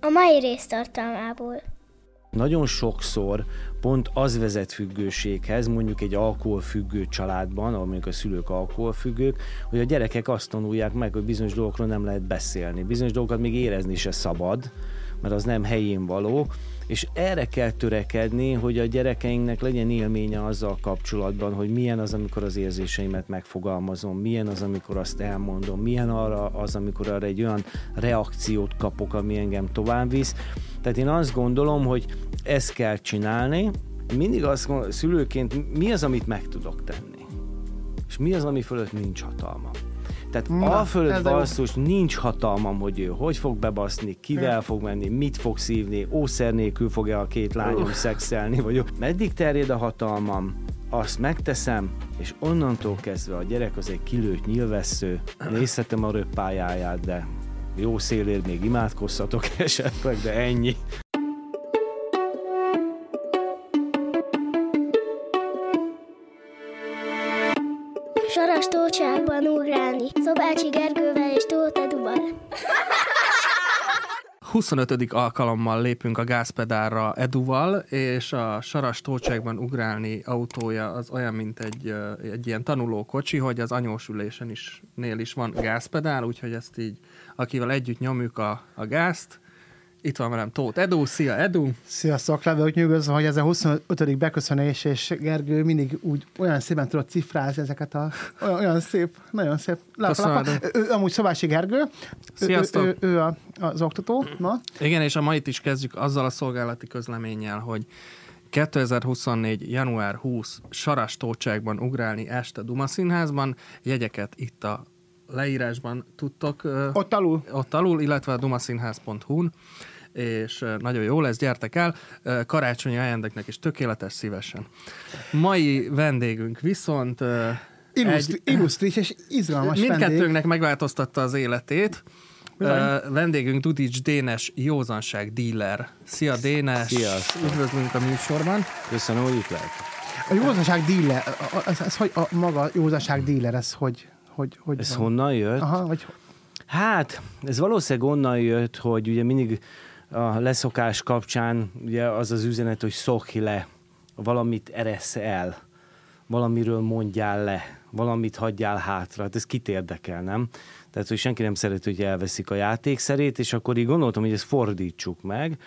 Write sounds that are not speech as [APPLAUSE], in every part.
A mai rész tartalmából. Nagyon sokszor pont az vezet függőséghez, mondjuk egy alkoholfüggő családban, ahol mondjuk a szülők alkoholfüggők, hogy a gyerekek azt tanulják meg, hogy bizonyos dolgokról nem lehet beszélni. Bizonyos dolgokat még érezni se szabad, mert az nem helyén való, és erre kell törekedni, hogy a gyerekeinknek legyen élménye azzal kapcsolatban, hogy milyen az, amikor az érzéseimet megfogalmazom, milyen az, amikor azt elmondom, milyen arra az, amikor arra egy olyan reakciót kapok, ami engem tovább visz. Tehát én azt gondolom, hogy ezt kell csinálni, mindig azt gondolom, szülőként mi az, amit meg tudok tenni, és mi az, ami fölött nincs hatalmam. Tehát Na, a fölött basszus nincs hatalmam, hogy ő hogy fog bebaszni, kivel fog menni, mit fog szívni, ószer nélkül fogja a két lányom uh. szexelni, vagy meddig terjed a hatalmam, azt megteszem, és onnantól kezdve a gyerek az egy kilőtt nyilvessző, nézhetem a röppájáját, de jó szélért még imádkozhatok [LAUGHS] esetleg, de ennyi. Saras tócsákban ugrálni, Szobácsi Gergővel és Tóth Eduval. 25. alkalommal lépünk a gázpedálra Eduval, és a saras tócsákban ugrálni autója az olyan, mint egy, egy ilyen tanuló kocsi, hogy az anyósülésen is, nél is van gázpedál, úgyhogy ezt így, akivel együtt nyomjuk a, a gázt, itt van velem Tóth Edu. Szia, Edu! Sziasztok, le vagyok nyugodva, hogy ez a 25. beköszönés, és Gergő mindig úgy olyan szépen tudod cifrázni ezeket a... Olyan, olyan szép, nagyon szép. Köszönöm. Ő, amúgy Szobási Gergő. Sziasztok! Ő, ő, ő a, az oktató. Na? Igen, és a mait is kezdjük azzal a szolgálati közleménnyel, hogy 2024. január 20 Saras Tócságban ugrálni este Duma Színházban. Jegyeket itt a leírásban tudtok. Ott alul. Ott alul, illetve a dumaszínház.hu-n és nagyon jó lesz, gyertek el. Karácsonyi ajándéknek is tökéletes szívesen. Mai vendégünk viszont Illusztri- egy, illusztris és izgalmas Mindkettőnknek vendég. megváltoztatta az életét. Uh, vendégünk Dudics Dénes józanság díler. Szia Dénes! Szia! Üdvözlünk a műsorban. Köszönöm, hogy itt lehet. A józanság díler, ez, ez, hogy a maga józanság díler, ez hogy, hogy, hogy Ez van? honnan jött? Aha, vagy... Hát, ez valószínűleg onnan jött, hogy ugye mindig a leszokás kapcsán ugye az az üzenet, hogy szokj le, valamit eresz el, valamiről mondjál le, valamit hagyjál hátra. Hát ez kit érdekel, nem? Tehát, hogy senki nem szereti, hogy elveszik a játékszerét, és akkor így gondoltam, hogy ezt fordítsuk meg,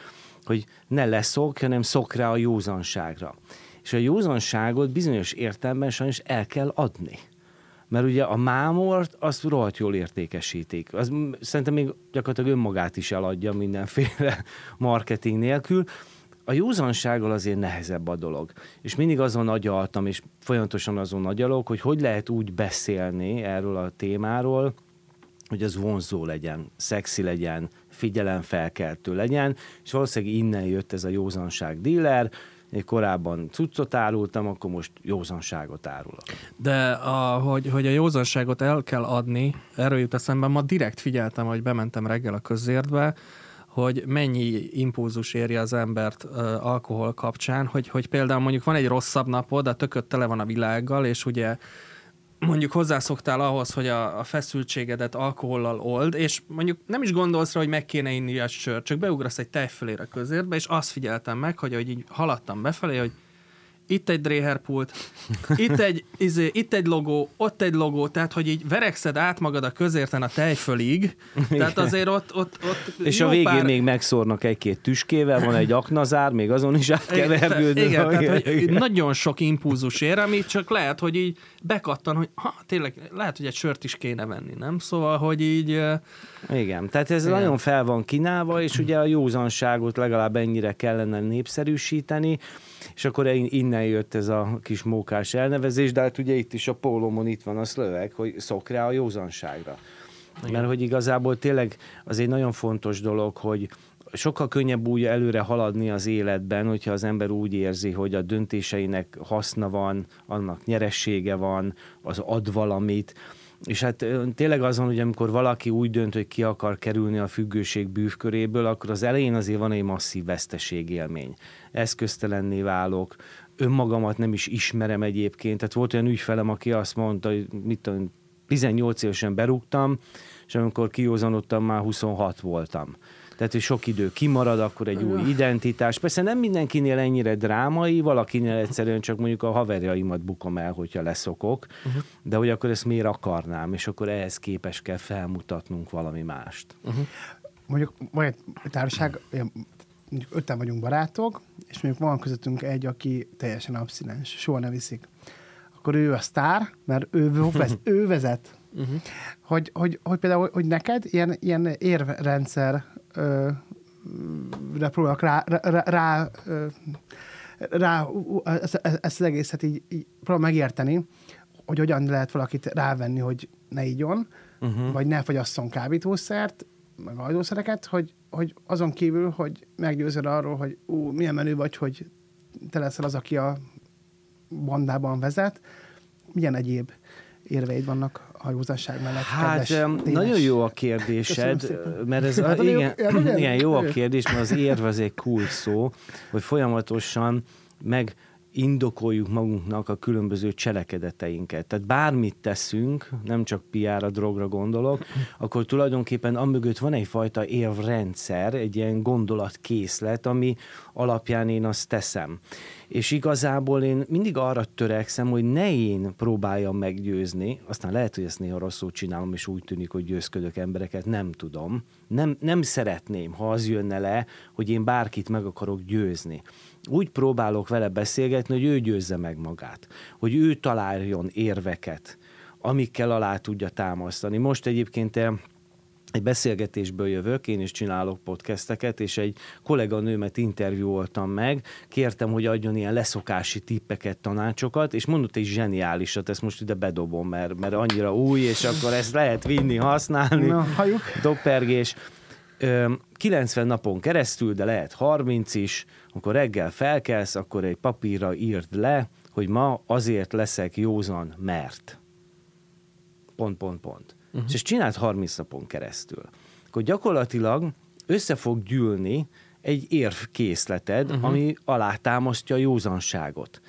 hogy ne leszok, hanem szok rá a józanságra. És a józanságot bizonyos értelemben sajnos el kell adni mert ugye a mámort azt rohadt jól értékesítik. Az szerintem még gyakorlatilag önmagát is eladja mindenféle [LAUGHS] marketing nélkül. A józansággal azért nehezebb a dolog. És mindig azon agyaltam, és folyamatosan azon agyalok, hogy hogy lehet úgy beszélni erről a témáról, hogy az vonzó legyen, szexi legyen, figyelemfelkeltő legyen, és valószínűleg innen jött ez a józanság dealer, korábban cuccot árultam, akkor most józanságot árulok. De a, hogy, hogy a józanságot el kell adni, erről jut eszembe, ma direkt figyeltem, hogy bementem reggel a közértbe, hogy mennyi impulzus éri az embert uh, alkohol kapcsán, hogy, hogy például mondjuk van egy rosszabb napod, a tököt tele van a világgal, és ugye mondjuk hozzászoktál ahhoz, hogy a, a feszültségedet alkohollal old, és mondjuk nem is gondolsz rá, hogy meg kéne inni a sört, csak beugrasz egy tejfölére közértbe, és azt figyeltem meg, hogy, hogy így haladtam befelé, hogy itt egy dréherpult, itt egy, izé, itt egy logó, ott egy logó, tehát hogy így verekszed át magad a közérten a tejfölig, tehát azért ott, ott, ott És a végén pár... még megszórnak egy-két tüskével, van egy aknazár, még azon is átkevergődnek. Igen, tehát, hogy nagyon sok impulzus ér, ami csak lehet, hogy így bekattan, hogy ha, tényleg lehet, hogy egy sört is kéne venni, nem? Szóval, hogy így... Igen, tehát ez igen. nagyon fel van kínálva, és ugye a józanságot legalább ennyire kellene népszerűsíteni, és akkor innen jött ez a kis mókás elnevezés, de hát ugye itt is a pólomon itt van a szlöveg, hogy szok rá a józanságra. Igen. Mert hogy igazából tényleg az egy nagyon fontos dolog, hogy sokkal könnyebb úgy előre haladni az életben, hogyha az ember úgy érzi, hogy a döntéseinek haszna van, annak nyeressége van, az ad valamit, és hát tényleg azon, hogy amikor valaki úgy dönt, hogy ki akar kerülni a függőség bűvköréből, akkor az elején azért van egy masszív veszteségélmény. Eszköztelenné válok, önmagamat nem is ismerem egyébként. Tehát volt olyan ügyfelem, aki azt mondta, hogy mit tudom, 18 évesen berúgtam, és amikor kiózanodtam, már 26 voltam. Tehát, hogy sok idő kimarad, akkor egy új identitás. Persze nem mindenkinél ennyire drámai, valakinél egyszerűen csak mondjuk a haverjaimat bukom el, hogyha leszokok, uh-huh. de hogy akkor ezt miért akarnám, és akkor ehhez képes kell felmutatnunk valami mást. Uh-huh. Mondjuk van egy társaság, mondjuk öten vagyunk barátok, és mondjuk van közöttünk egy, aki teljesen abszinens, soha nem viszik. Akkor ő a sztár, mert ő, [LAUGHS] vez, ő vezet. Uh-huh. Hogy, hogy, hogy például, hogy neked ilyen, ilyen érvrendszer ö, próbálok rá, rá, rá, rá ezt, ezt az egészet így, így próbál megérteni, hogy hogyan lehet valakit rávenni, hogy ne igyon, uh-huh. vagy ne fogyasszon kábítószert, meg ajdószereket, hogy, hogy azon kívül, hogy meggyőzöd arról, hogy ú, milyen menő vagy, hogy te leszel az, aki a bandában vezet, milyen egyéb érveid vannak a hajózásság mellett? Hát kedves, nagyon jó a kérdésed, mert ez hát, a, igen, jó, igen, jó a kérdés, mert az érve az egy kult szó, hogy folyamatosan meg indokoljuk magunknak a különböző cselekedeteinket. Tehát bármit teszünk, nem csak piára, drogra gondolok, akkor tulajdonképpen amögött van egyfajta érvrendszer, egy ilyen gondolatkészlet, ami alapján én azt teszem. És igazából én mindig arra törekszem, hogy ne én próbáljam meggyőzni, aztán lehet, hogy ezt néha rosszul csinálom, és úgy tűnik, hogy győzködök embereket, nem tudom. Nem, nem szeretném, ha az jönne le, hogy én bárkit meg akarok győzni úgy próbálok vele beszélgetni, hogy ő győzze meg magát, hogy ő találjon érveket, amikkel alá tudja támasztani. Most egyébként egy beszélgetésből jövök, én is csinálok podcasteket, és egy kolléganőmet interjúoltam meg, kértem, hogy adjon ilyen leszokási tippeket, tanácsokat, és mondott egy zseniálisat, ezt most ide bedobom, mert, mert annyira új, és akkor ezt lehet vinni, használni. Na, hajuk. Doppergés. 90 napon keresztül, de lehet 30 is, amikor reggel felkelsz, akkor egy papírra írd le, hogy ma azért leszek józan, mert. Pont, pont, pont. Uh-huh. És csinált 30 napon keresztül. Akkor gyakorlatilag össze fog gyűlni egy érvkészleted, uh-huh. ami alátámasztja a józanságot.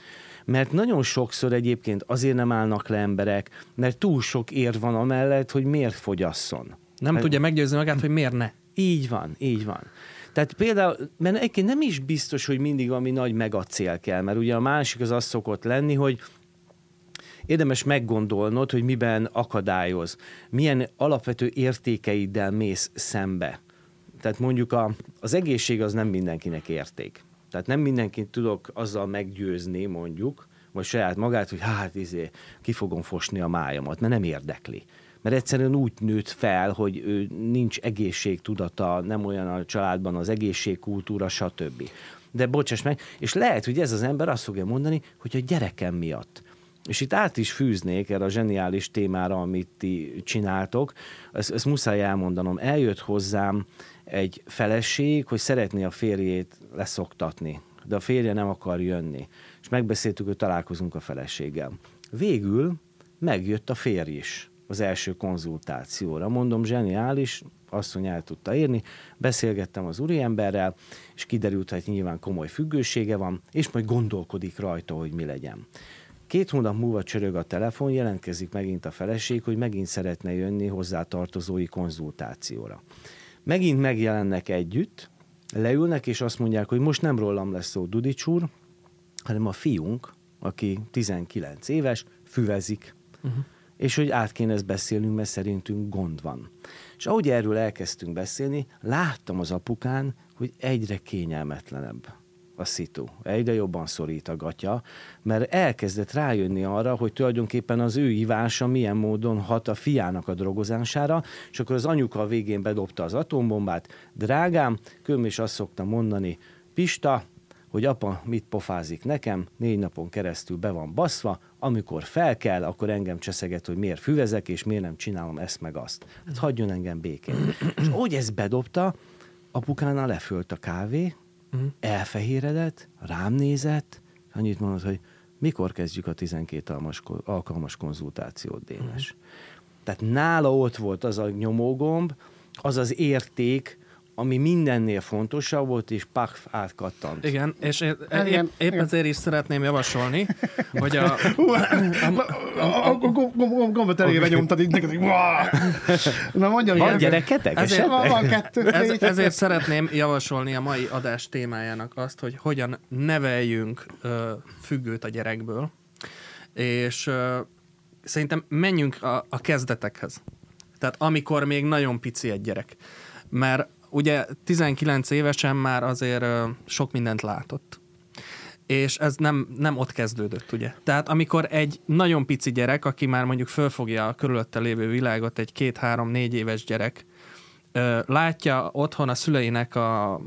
Mert nagyon sokszor egyébként azért nem állnak le emberek, mert túl sok ér van amellett, hogy miért fogyasszon. Nem hát, tudja meggyőzni magát, hogy miért ne. Így van, így van. Tehát például, mert egyébként nem is biztos, hogy mindig valami nagy megacél kell, mert ugye a másik az az szokott lenni, hogy érdemes meggondolnod, hogy miben akadályoz, milyen alapvető értékeiddel mész szembe. Tehát mondjuk a, az egészség az nem mindenkinek érték. Tehát nem mindenkit tudok azzal meggyőzni, mondjuk, vagy saját magát, hogy hát izé, ki fogom fosni a májamat, mert nem érdekli mert egyszerűen úgy nőtt fel, hogy ő nincs egészségtudata, nem olyan a családban az egészségkultúra, stb. De bocsáss meg, és lehet, hogy ez az ember azt fogja mondani, hogy a gyerekem miatt. És itt át is fűznék erre a zseniális témára, amit ti csináltok. Ezt, ezt muszáj elmondanom. Eljött hozzám egy feleség, hogy szeretné a férjét leszoktatni, de a férje nem akar jönni. És megbeszéltük, hogy találkozunk a feleséggel. Végül megjött a férj is az első konzultációra. Mondom, zseniális, asszony el tudta érni, beszélgettem az úriemberrel, és kiderült, hogy nyilván komoly függősége van, és majd gondolkodik rajta, hogy mi legyen. Két hónap múlva csörög a telefon, jelentkezik megint a feleség, hogy megint szeretne jönni hozzátartozói konzultációra. Megint megjelennek együtt, leülnek, és azt mondják, hogy most nem rólam lesz szó Dudics úr, hanem a fiunk, aki 19 éves, füvezik. Uh-huh és hogy át kéne ezt beszélnünk, mert szerintünk gond van. És ahogy erről elkezdtünk beszélni, láttam az apukán, hogy egyre kényelmetlenebb a szitu. Egyre jobban szorít a gatya, mert elkezdett rájönni arra, hogy tulajdonképpen az ő ivása milyen módon hat a fiának a drogozására, és akkor az anyuka a végén bedobta az atombombát. Drágám, különben is azt szoktam mondani, Pista, hogy apa mit pofázik nekem, négy napon keresztül be van baszva, amikor fel kell, akkor engem cseszeget, hogy miért füvezek, és miért nem csinálom ezt meg azt. Hát hagyjon engem békén. és ahogy ez bedobta, apukánál lefölt a kávé, uh-huh. elfehéredett, rám nézett, annyit mondott, hogy mikor kezdjük a 12 alkalmas, alkalmas konzultációt, Dénes. Uh-huh. Tehát nála ott volt az a nyomógomb, az az érték, ami mindennél fontosabb volt, és paf, átkattant. Igen, és én, Hát épp, igen, épp igen. ezért is szeretném javasolni, hogy a, A gombot elébe nyomtad így neked! Na mondjam, Van gyereketek Ezért- Van, kettő, Ez, ezért szeretném javasolni a mai adás témájának azt, hogy hogyan neveljünk függőt a gyerekből, és szerintem menjünk a, a kezdetekhez. Tehát amikor még nagyon pici egy gyerek. Mert ugye 19 évesen már azért sok mindent látott. És ez nem, nem ott kezdődött, ugye? Tehát amikor egy nagyon pici gyerek, aki már mondjuk fölfogja a körülötte lévő világot, egy két-három-négy éves gyerek, látja otthon a szüleinek a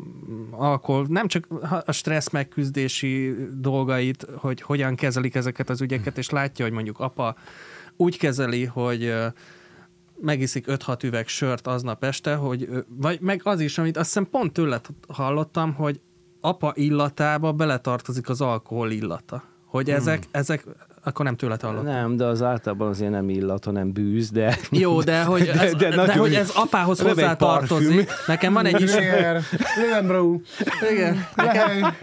alkohol, nem csak a stressz megküzdési dolgait, hogy hogyan kezelik ezeket az ügyeket, és látja, hogy mondjuk apa úgy kezeli, hogy megiszik 5-6 üveg sört aznap este, hogy, vagy meg az is, amit azt hiszem pont tőled hallottam, hogy apa illatába beletartozik az alkohol illata. Hogy ezek, ezek, akkor nem tőled hallottam. Nem, de az általában azért nem illat, hanem bűz, de... Jó, de hogy [LAUGHS] ez, de, de, nagyon hogy ez apához hozzá tartozik. Nekem van egy is... Miért? Löwenbro. Igen. Nekem,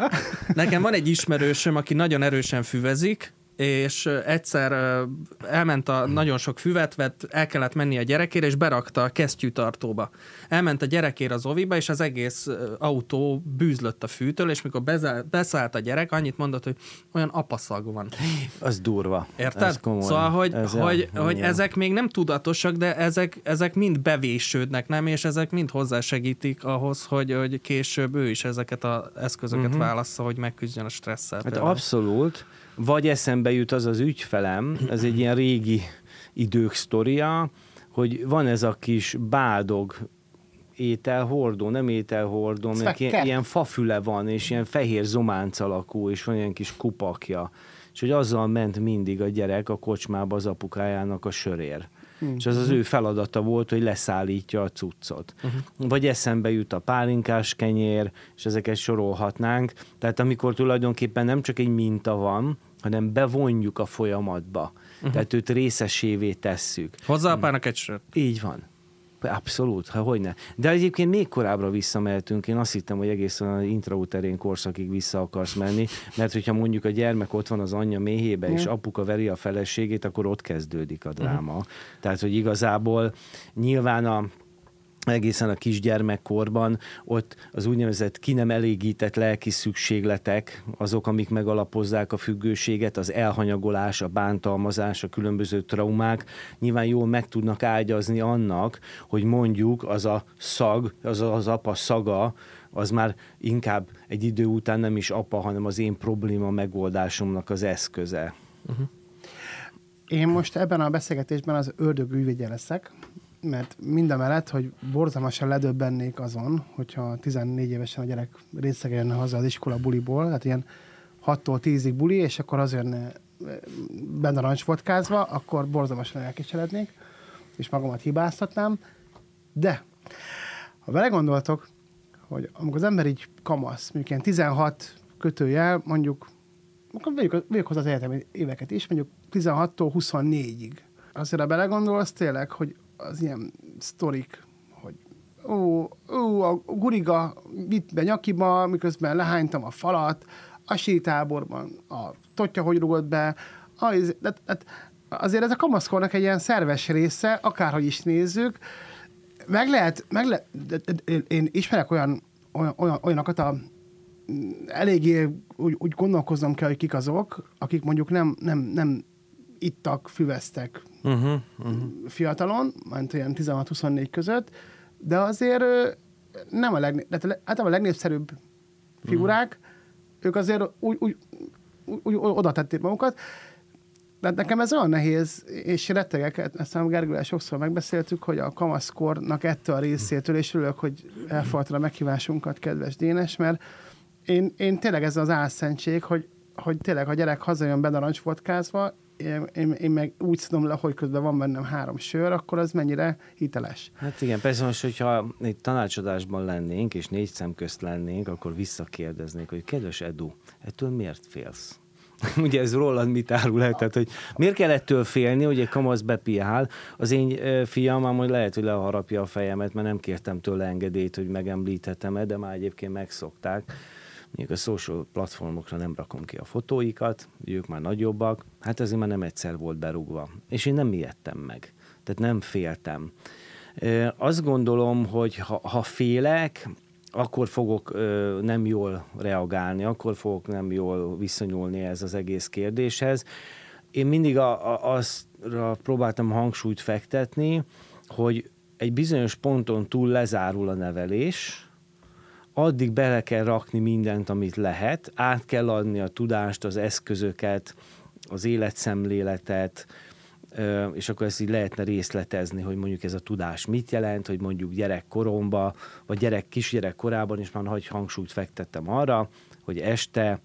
nekem van egy ismerősöm, aki nagyon erősen füvezik, és egyszer elment a nagyon sok füvet, vett, el kellett menni a gyerekére, és berakta a kesztyűtartóba. Elment a gyerekére az oviba, és az egész autó bűzlött a fűtől, és mikor beszállt a gyerek, annyit mondott, hogy olyan apaszag van. Az durva. Érted? Ez komoly. Szóval, hogy, Ez hogy, ja, hogy ezek még nem tudatosak, de ezek, ezek mind bevésődnek, nem? És ezek mind hozzásegítik ahhoz, hogy, hogy később ő is ezeket az eszközöket uh-huh. válassza, hogy megküzdjön a stresszel. Hát abszolút. Vagy eszembe jut az az ügyfelem, ez egy ilyen régi idők sztoria, hogy van ez a kis bádog ételhordó, nem ételhordó, Szvekker. ilyen, ilyen fafüle van, és ilyen fehér zománc alakú, és van ilyen kis kupakja. És hogy azzal ment mindig a gyerek a kocsmába az apukájának a sörér. Hmm. És az az ő feladata volt, hogy leszállítja a cuccot. Uh-huh. Vagy eszembe jut a pálinkás kenyér, és ezeket sorolhatnánk. Tehát amikor tulajdonképpen nem csak egy minta van, hanem bevonjuk a folyamatba. Uh-huh. Tehát őt részesévé tesszük. Hozzá apának egy sört. Így van. Abszolút, ha hogyne. De egyébként még korábbra visszamehetünk. Én azt hittem, hogy egészen az intrauterén korszakig vissza akarsz menni, mert hogyha mondjuk a gyermek ott van az anyja méhébe, és apuka veri a feleségét, akkor ott kezdődik a dráma. Uh-huh. Tehát, hogy igazából nyilván a egészen a kisgyermekkorban, ott az úgynevezett ki nem elégített lelki szükségletek, azok, amik megalapozzák a függőséget, az elhanyagolás, a bántalmazás, a különböző traumák, nyilván jól meg tudnak ágyazni annak, hogy mondjuk az a szag, az az apa szaga, az már inkább egy idő után nem is apa, hanem az én probléma megoldásomnak az eszköze. Én most ebben a beszélgetésben az ördög ügyvédje leszek, mert mindemellett, hogy borzalmasan ledöbbennék azon, hogyha 14 évesen a gyerek részegen jönne haza az iskola buliból, tehát ilyen 6-tól 10-ig buli, és akkor az jönne benne rancsvodkázva, akkor borzalmasan elkeserednék, és magamat hibáztatnám. De, ha belegondoltok, hogy amikor az ember így kamasz, mondjuk ilyen 16 kötőjel, mondjuk, akkor vegyük, vegyük hozzá az egyetemi éveket is, mondjuk 16-tól 24-ig. Azért, ha belegondolsz tényleg, hogy az ilyen sztorik, hogy ó, ó, a guriga vitt be nyakiba, miközben lehánytam a falat, a sítáborban a totya hogy rugott be, az, de, de, azért ez a kamaszkornak egy ilyen szerves része, akárhogy is nézzük, meg lehet, meg lehet de, de, de, én ismerek olyan, olyan, olyan olyanokat a eléggé úgy, úgy gondolkoznom kell, hogy kik azok, akik mondjuk nem, nem, nem ittak, füveztek Uh-huh, uh-huh. fiatalon, mint olyan 16-24 között, de azért nem a, legné- le- általában a legnépszerűbb figurák, ők azért úgy, úgy, úgy, úgy oda tették magukat, de hát nekem ez olyan nehéz, és rettegek, ezt a Gergővel sokszor megbeszéltük, hogy a kamaszkornak ettől a részétől, és örülök, hogy elfogadtad a meghívásunkat, kedves Dénes, mert én, én tényleg ez az álszentség, hogy, hogy tényleg a gyerek hazajön benarancsvodkázva, én, én, meg úgy szedom le, hogy közben van bennem három sör, akkor az mennyire hiteles. Hát igen, persze most, hogyha egy tanácsadásban lennénk, és négy szem közt lennénk, akkor visszakérdeznék, hogy kedves Edu, ettől miért félsz? [LAUGHS] Ugye ez rólad mit árul el? Tehát, hogy miért kell ettől félni, hogy egy kamasz bepiál? Az én fiam már majd lehet, hogy leharapja a fejemet, mert nem kértem tőle engedélyt, hogy megemlíthetem de már egyébként megszokták. Mondjuk a social platformokra nem rakom ki a fotóikat, ők már nagyobbak, hát ez már nem egyszer volt berúgva. És én nem ijedtem meg. Tehát nem féltem. Azt gondolom, hogy ha, ha félek, akkor fogok ö, nem jól reagálni, akkor fogok nem jól viszonyulni ez az egész kérdéshez. Én mindig a, a, azra próbáltam hangsúlyt fektetni, hogy egy bizonyos ponton túl lezárul a nevelés, addig bele kell rakni mindent, amit lehet, át kell adni a tudást, az eszközöket, az életszemléletet, és akkor ezt így lehetne részletezni, hogy mondjuk ez a tudás mit jelent, hogy mondjuk gyerekkoromba, vagy gyerek, kisgyerek korában is már nagy hangsúlyt fektettem arra, hogy este,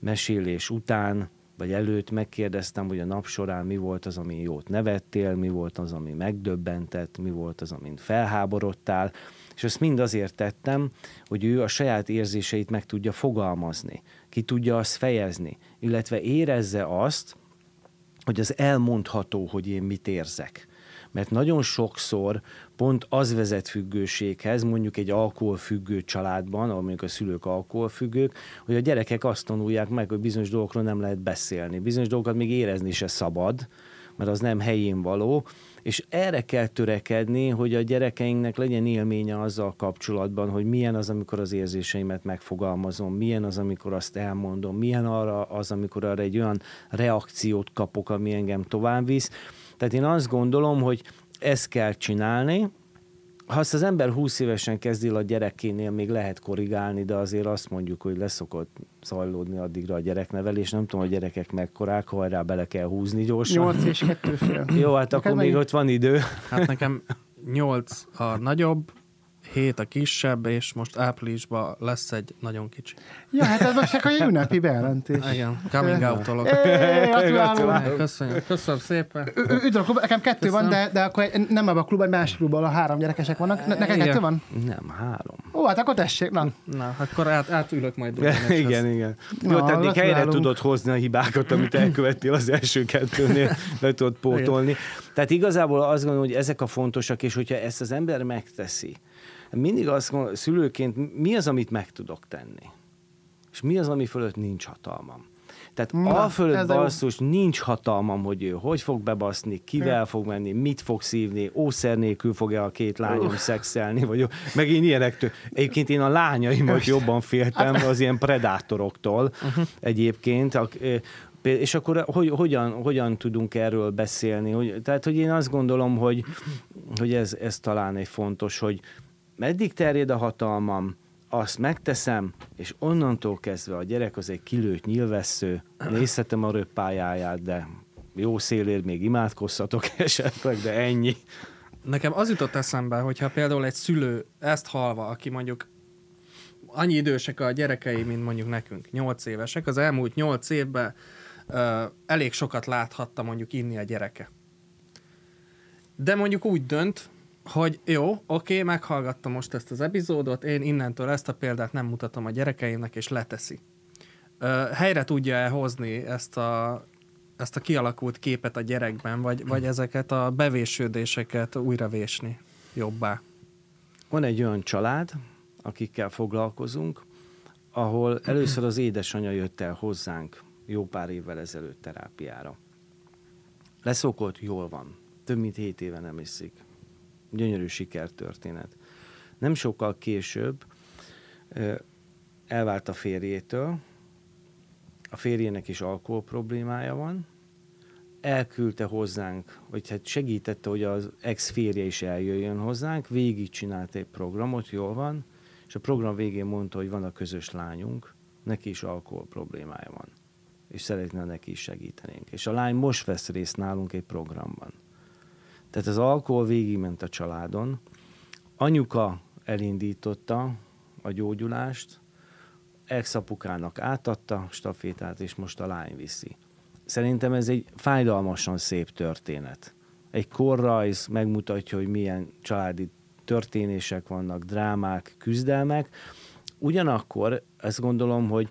mesélés után, vagy előtt megkérdeztem, hogy a nap során mi volt az, ami jót nevettél, mi volt az, ami megdöbbentett, mi volt az, amin felháborodtál, és ezt mind azért tettem, hogy ő a saját érzéseit meg tudja fogalmazni, ki tudja azt fejezni, illetve érezze azt, hogy az elmondható, hogy én mit érzek. Mert nagyon sokszor pont az vezet függőséghez, mondjuk egy alkoholfüggő családban, ahol mondjuk a szülők alkoholfüggők, hogy a gyerekek azt tanulják meg, hogy bizonyos dolgokról nem lehet beszélni. Bizonyos dolgokat még érezni se szabad, mert az nem helyén való, és erre kell törekedni, hogy a gyerekeinknek legyen élménye azzal kapcsolatban, hogy milyen az, amikor az érzéseimet megfogalmazom, milyen az, amikor azt elmondom, milyen arra az, amikor arra egy olyan reakciót kapok, ami engem tovább visz. Tehát én azt gondolom, hogy ezt kell csinálni, ha azt az ember 20 évesen kezdi a gyerekénél, még lehet korrigálni, de azért azt mondjuk, hogy leszokott zajlódni addigra a gyereknevelés. Nem tudom, a gyerekek mekkorák, ha rá bele kell húzni gyorsan. 8 és 2 fél. Jó, hát Neked akkor még ott van idő. Hát nekem 8 a nagyobb, hét a kisebb, és most áprilisban lesz egy nagyon kicsi. Ja, hát ez most csak egy ünnepi bejelentés. Igen, coming out olok. Köszönöm, köszönöm szépen. Üdv a klub, nekem kettő van, de, de akkor nem ebben a klubban, más klubban a három gyerekesek vannak. Ne, neked kettő van? Nem, három. Ó, hát akkor tessék, na. Na, akkor át, átülök majd. igen, igen. Jó, tehát még helyre tudod hozni a hibákat, amit elkövettél az első kettőnél, le tudod pótolni. Tehát igazából azt gondolom, hogy ezek a fontosak, és hogyha ezt az ember megteszi, mindig azt mondom, szülőként mi az, amit meg tudok tenni? És mi az, ami fölött nincs hatalmam? Tehát Na, a fölött basszus, nincs hatalmam, hogy ő hogy fog bebaszni, kivel fog menni, mit fog szívni, ószer nélkül fog-e a két lányom uh. szexelni, vagy meg én ilyenektől. Egyébként én a lányaimat jobban féltem hát- az ilyen predátoroktól uh-huh. egyébként. És akkor hogy, hogyan, hogyan tudunk erről beszélni? Hogy, tehát, hogy én azt gondolom, hogy, hogy ez, ez talán egy fontos, hogy, meddig terjed a hatalmam, azt megteszem, és onnantól kezdve a gyerek az egy kilőtt nyilvessző, nézhetem a röppájáját, de jó szélért még imádkozhatok [LAUGHS] esetleg, de ennyi. Nekem az jutott eszembe, hogyha például egy szülő ezt halva, aki mondjuk annyi idősek a gyerekei, mint mondjuk nekünk, nyolc évesek, az elmúlt nyolc évben uh, elég sokat láthatta mondjuk inni a gyereke. De mondjuk úgy dönt, hogy jó, oké, meghallgattam most ezt az epizódot, én innentől ezt a példát nem mutatom a gyerekeimnek, és leteszi. Ö, helyre tudja-e hozni ezt a, ezt a kialakult képet a gyerekben, vagy, vagy ezeket a bevésődéseket újra vésni jobbá? Van egy olyan család, akikkel foglalkozunk, ahol [CLEARS THROAT] először az édesanyja jött el hozzánk jó pár évvel ezelőtt terápiára. Leszokott, jól van. Több mint hét éve nem iszik gyönyörű sikertörténet. Nem sokkal később elvált a férjétől, a férjének is alkohol problémája van, elküldte hozzánk, vagy hát segítette, hogy az ex-férje is eljöjjön hozzánk, végigcsinált egy programot, jól van, és a program végén mondta, hogy van a közös lányunk, neki is alkohol problémája van, és szeretne neki is segítenénk. És a lány most vesz részt nálunk egy programban. Tehát az alkohol végigment a családon. Anyuka elindította a gyógyulást, ex-apukának átadta stafétát, és most a lány viszi. Szerintem ez egy fájdalmasan szép történet. Egy korrajz megmutatja, hogy milyen családi történések vannak, drámák, küzdelmek. Ugyanakkor ezt gondolom, hogy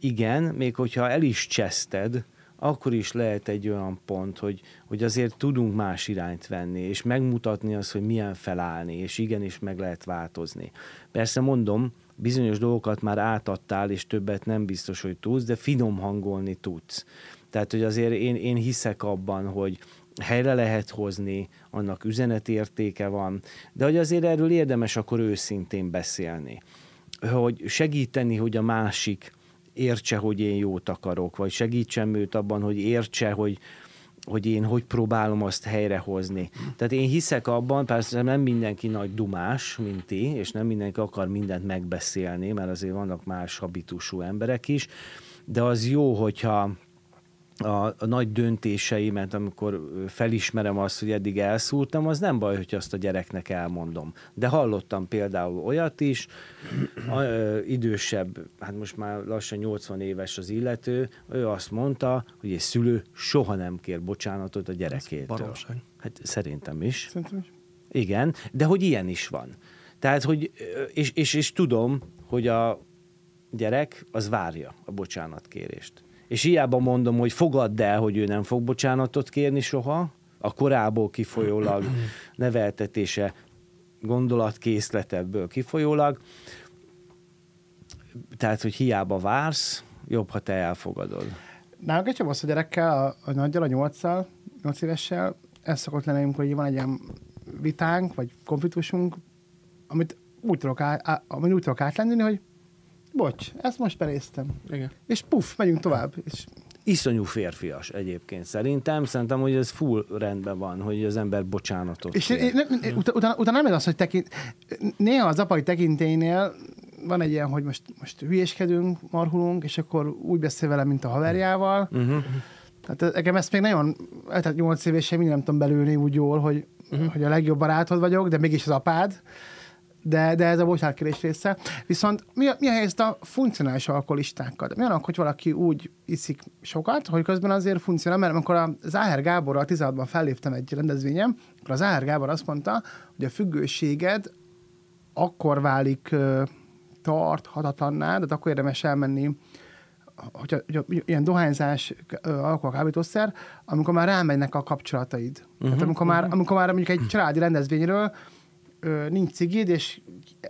igen, még hogyha el is cseszted, akkor is lehet egy olyan pont, hogy, hogy azért tudunk más irányt venni, és megmutatni azt, hogy milyen felállni, és igenis meg lehet változni. Persze mondom, bizonyos dolgokat már átadtál, és többet nem biztos, hogy tudsz, de finom hangolni tudsz. Tehát, hogy azért én, én hiszek abban, hogy helyre lehet hozni, annak üzenetértéke van, de hogy azért erről érdemes akkor őszintén beszélni. Hogy segíteni, hogy a másik értse, hogy én jót akarok, vagy segítsem őt abban, hogy értse, hogy, hogy én hogy próbálom azt helyrehozni. Tehát én hiszek abban, persze nem mindenki nagy dumás, mint ti, és nem mindenki akar mindent megbeszélni, mert azért vannak más habitusú emberek is, de az jó, hogyha a, a nagy döntéseimet, amikor felismerem azt, hogy eddig elszúrtam, az nem baj, hogy azt a gyereknek elmondom. De hallottam például olyat is, a, ö, idősebb, hát most már lassan 80 éves az illető, ő azt mondta, hogy egy szülő soha nem kér bocsánatot a gyerekétől. Hát szerintem is. Szerintem is. Igen, de hogy ilyen is van. Tehát, hogy, és, és, és tudom, hogy a gyerek az várja a bocsánatkérést. És hiába mondom, hogy fogadd el, hogy ő nem fog bocsánatot kérni soha, a korából kifolyólag [CLEARS THROAT] neveltetése gondolatkészletebből kifolyólag. Tehát, hogy hiába vársz, jobb, ha te elfogadod. Nálunk egy csomó a gyerekkel, a, a nagyjal, a nyolccal, nyolc évessel, ez szokott lenni, hogy van egy ilyen vitánk, vagy konfliktusunk, amit úgy tudok, át, amit úgy tudok átlendülni, hogy bocs, ezt most beréztem. Igen. És puff, megyünk tovább. És Iszonyú férfias egyébként szerintem. Szerintem, hogy ez full rendben van, hogy az ember bocsánatot És én, én, én, utána, utána, nem ez az, hogy tekint, néha az apai tekintélynél van egy ilyen, hogy most, most hülyéskedünk, marhulunk, és akkor úgy beszél vele, mint a haverjával. Uh-huh. Tehát nekem ezt még nagyon, tehát 8 évesen minden nem tudom belőni úgy jól, hogy, uh-huh. hogy a legjobb barátod vagyok, de mégis az apád. De, de ez a bocsánatkérés része. Viszont mi a, mi a helyzet a funkcionális alkoholistákkal? Mi annak, hogy valaki úgy iszik sokat, hogy közben azért funkcionál, mert amikor az Áher Gáborral 16-ban felléptem egy rendezvényen, akkor az Áher Gábor azt mondta, hogy a függőséged akkor válik tarthatatlanná, tehát akkor érdemes elmenni hogyha, hogyha ilyen dohányzás, ö, alkohol, kábítószer, amikor már rámennek a kapcsolataid. Uh-huh. Tehát amikor már, amikor már mondjuk egy családi rendezvényről ö, nincs cigid, és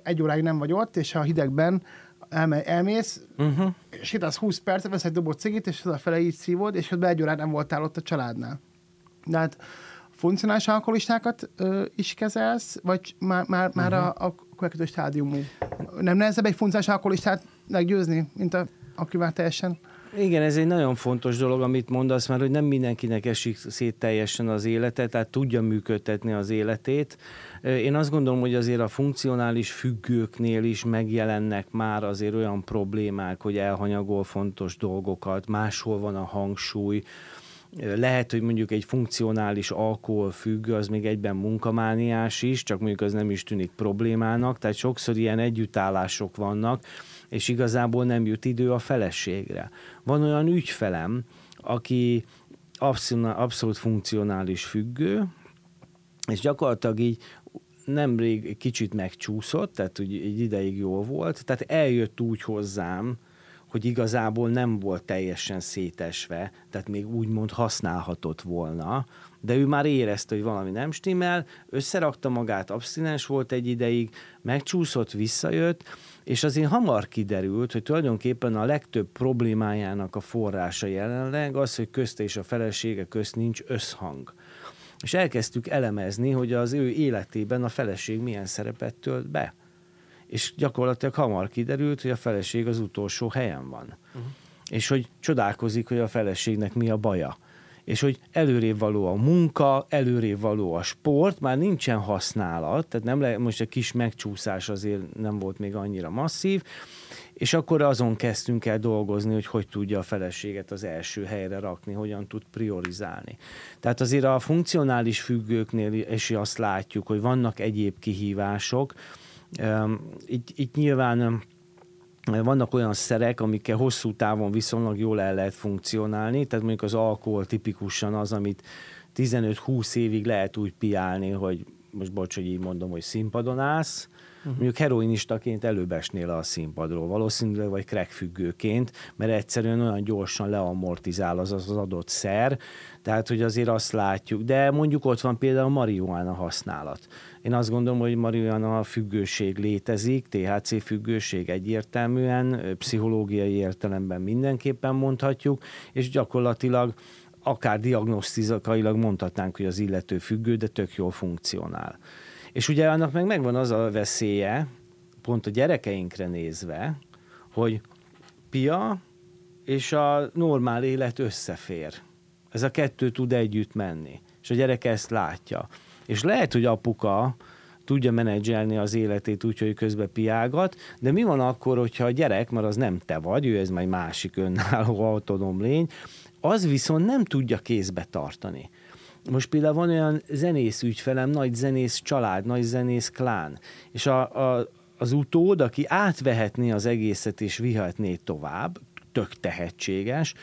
egy óráig nem vagy ott, és a hidegben elme, elmész, Uh-huh. sétálsz 20 percet, vesz egy dobot cigit, és fele így szívod, és közben egy órát nem voltál ott a családnál. De hát funkcionális alkoholistákat ö, is kezelsz, vagy már, már, már a, a következő stádiumú? Nem nehezebb egy funkcionális alkoholistát meggyőzni, mint a, akivel teljesen? Igen, ez egy nagyon fontos dolog, amit mondasz, mert hogy nem mindenkinek esik szét teljesen az élete, tehát tudja működtetni az életét. Én azt gondolom, hogy azért a funkcionális függőknél is megjelennek már azért olyan problémák, hogy elhanyagol fontos dolgokat, máshol van a hangsúly, lehet, hogy mondjuk egy funkcionális alkoholfüggő, az még egyben munkamániás is, csak mondjuk az nem is tűnik problémának, tehát sokszor ilyen együttállások vannak, és igazából nem jut idő a feleségre. Van olyan ügyfelem, aki abszolút, funkcionális függő, és gyakorlatilag így nemrég kicsit megcsúszott, tehát úgy egy ideig jó volt, tehát eljött úgy hozzám, hogy igazából nem volt teljesen szétesve, tehát még úgymond használhatott volna, de ő már érezte, hogy valami nem stimmel, összerakta magát, abszinens volt egy ideig, megcsúszott, visszajött, és azért hamar kiderült, hogy tulajdonképpen a legtöbb problémájának a forrása jelenleg az, hogy közte és a felesége közt nincs összhang. És elkezdtük elemezni, hogy az ő életében a feleség milyen szerepet tölt be. És gyakorlatilag hamar kiderült, hogy a feleség az utolsó helyen van. Uh-huh. És hogy csodálkozik, hogy a feleségnek mi a baja és hogy előrébb való a munka, előrébb való a sport, már nincsen használat, tehát nem le, most egy kis megcsúszás azért nem volt még annyira masszív, és akkor azon kezdtünk el dolgozni, hogy hogy tudja a feleséget az első helyre rakni, hogyan tud priorizálni. Tehát azért a funkcionális függőknél is azt látjuk, hogy vannak egyéb kihívások. Itt, itt nyilván vannak olyan szerek, amikkel hosszú távon viszonylag jól el lehet funkcionálni, tehát mondjuk az alkohol tipikusan az, amit 15-20 évig lehet úgy piálni, hogy most bocs, hogy így mondom, hogy színpadon állsz, Mondjuk heroinistaként előbb esnél a színpadról, valószínűleg vagy crackfüggőként, mert egyszerűen olyan gyorsan leamortizál az az adott szer, tehát hogy azért azt látjuk. De mondjuk ott van például a marihuana használat. Én azt gondolom, hogy marihuana függőség létezik, THC függőség egyértelműen, pszichológiai értelemben mindenképpen mondhatjuk, és gyakorlatilag akár diagnosztizakailag mondhatnánk, hogy az illető függő, de tök jól funkcionál. És ugye annak meg megvan az a veszélye, pont a gyerekeinkre nézve, hogy pia és a normál élet összefér. Ez a kettő tud együtt menni. És a gyerek ezt látja. És lehet, hogy apuka tudja menedzselni az életét úgy, hogy közben piágat, de mi van akkor, hogyha a gyerek, mert az nem te vagy, ő ez majd másik önálló [LAUGHS] autonóm lény, az viszont nem tudja kézbe tartani. Most például van olyan zenész ügyfelem, nagy zenész család, nagy zenész klán, és a, a, az utód, aki átvehetné az egészet és vihetné tovább, tök tehetséges,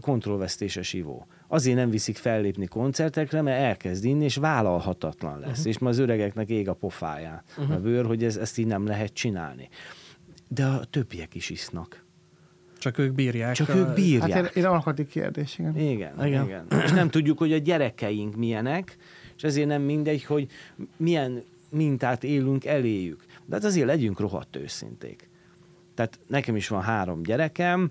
kontrollvesztéses ivó. Azért nem viszik fellépni koncertekre, mert elkezd inni, és vállalhatatlan lesz. Uh-huh. És ma az öregeknek ég a pofáján uh-huh. a bőr, hogy ez, ezt így nem lehet csinálni. De a többiek is isznak. Csak ők bírják. Csak ők bírják. Hát én, én alkati kérdés, igen. Igen, igen. igen. És nem tudjuk, hogy a gyerekeink milyenek, és ezért nem mindegy, hogy milyen mintát élünk eléjük. De hát azért legyünk rohadt őszinték. Tehát nekem is van három gyerekem,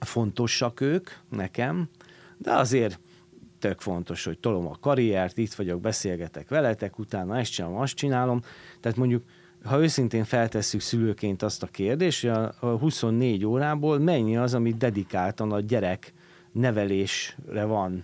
fontosak ők nekem, de azért tök fontos, hogy tolom a karriert, itt vagyok, beszélgetek veletek, utána ezt csinálom, azt csinálom. Tehát mondjuk ha őszintén feltesszük szülőként azt a kérdést, hogy a 24 órából mennyi az, amit dedikáltan a gyerek nevelésre van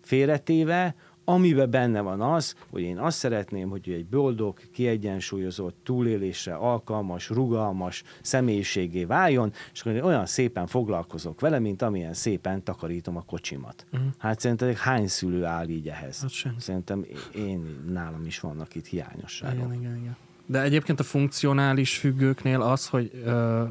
félretéve, amiben benne van az, hogy én azt szeretném, hogy egy boldog, kiegyensúlyozott, túlélésre alkalmas, rugalmas személyiségé váljon, és akkor én olyan szépen foglalkozok vele, mint amilyen szépen takarítom a kocsimat. Uh-huh. Hát szerintem hány szülő áll így ehhez? Hát sem. Szerintem én, nálam is vannak itt hiányosságok. Igen, igen, igen. De egyébként a funkcionális függőknél az, hogy ö,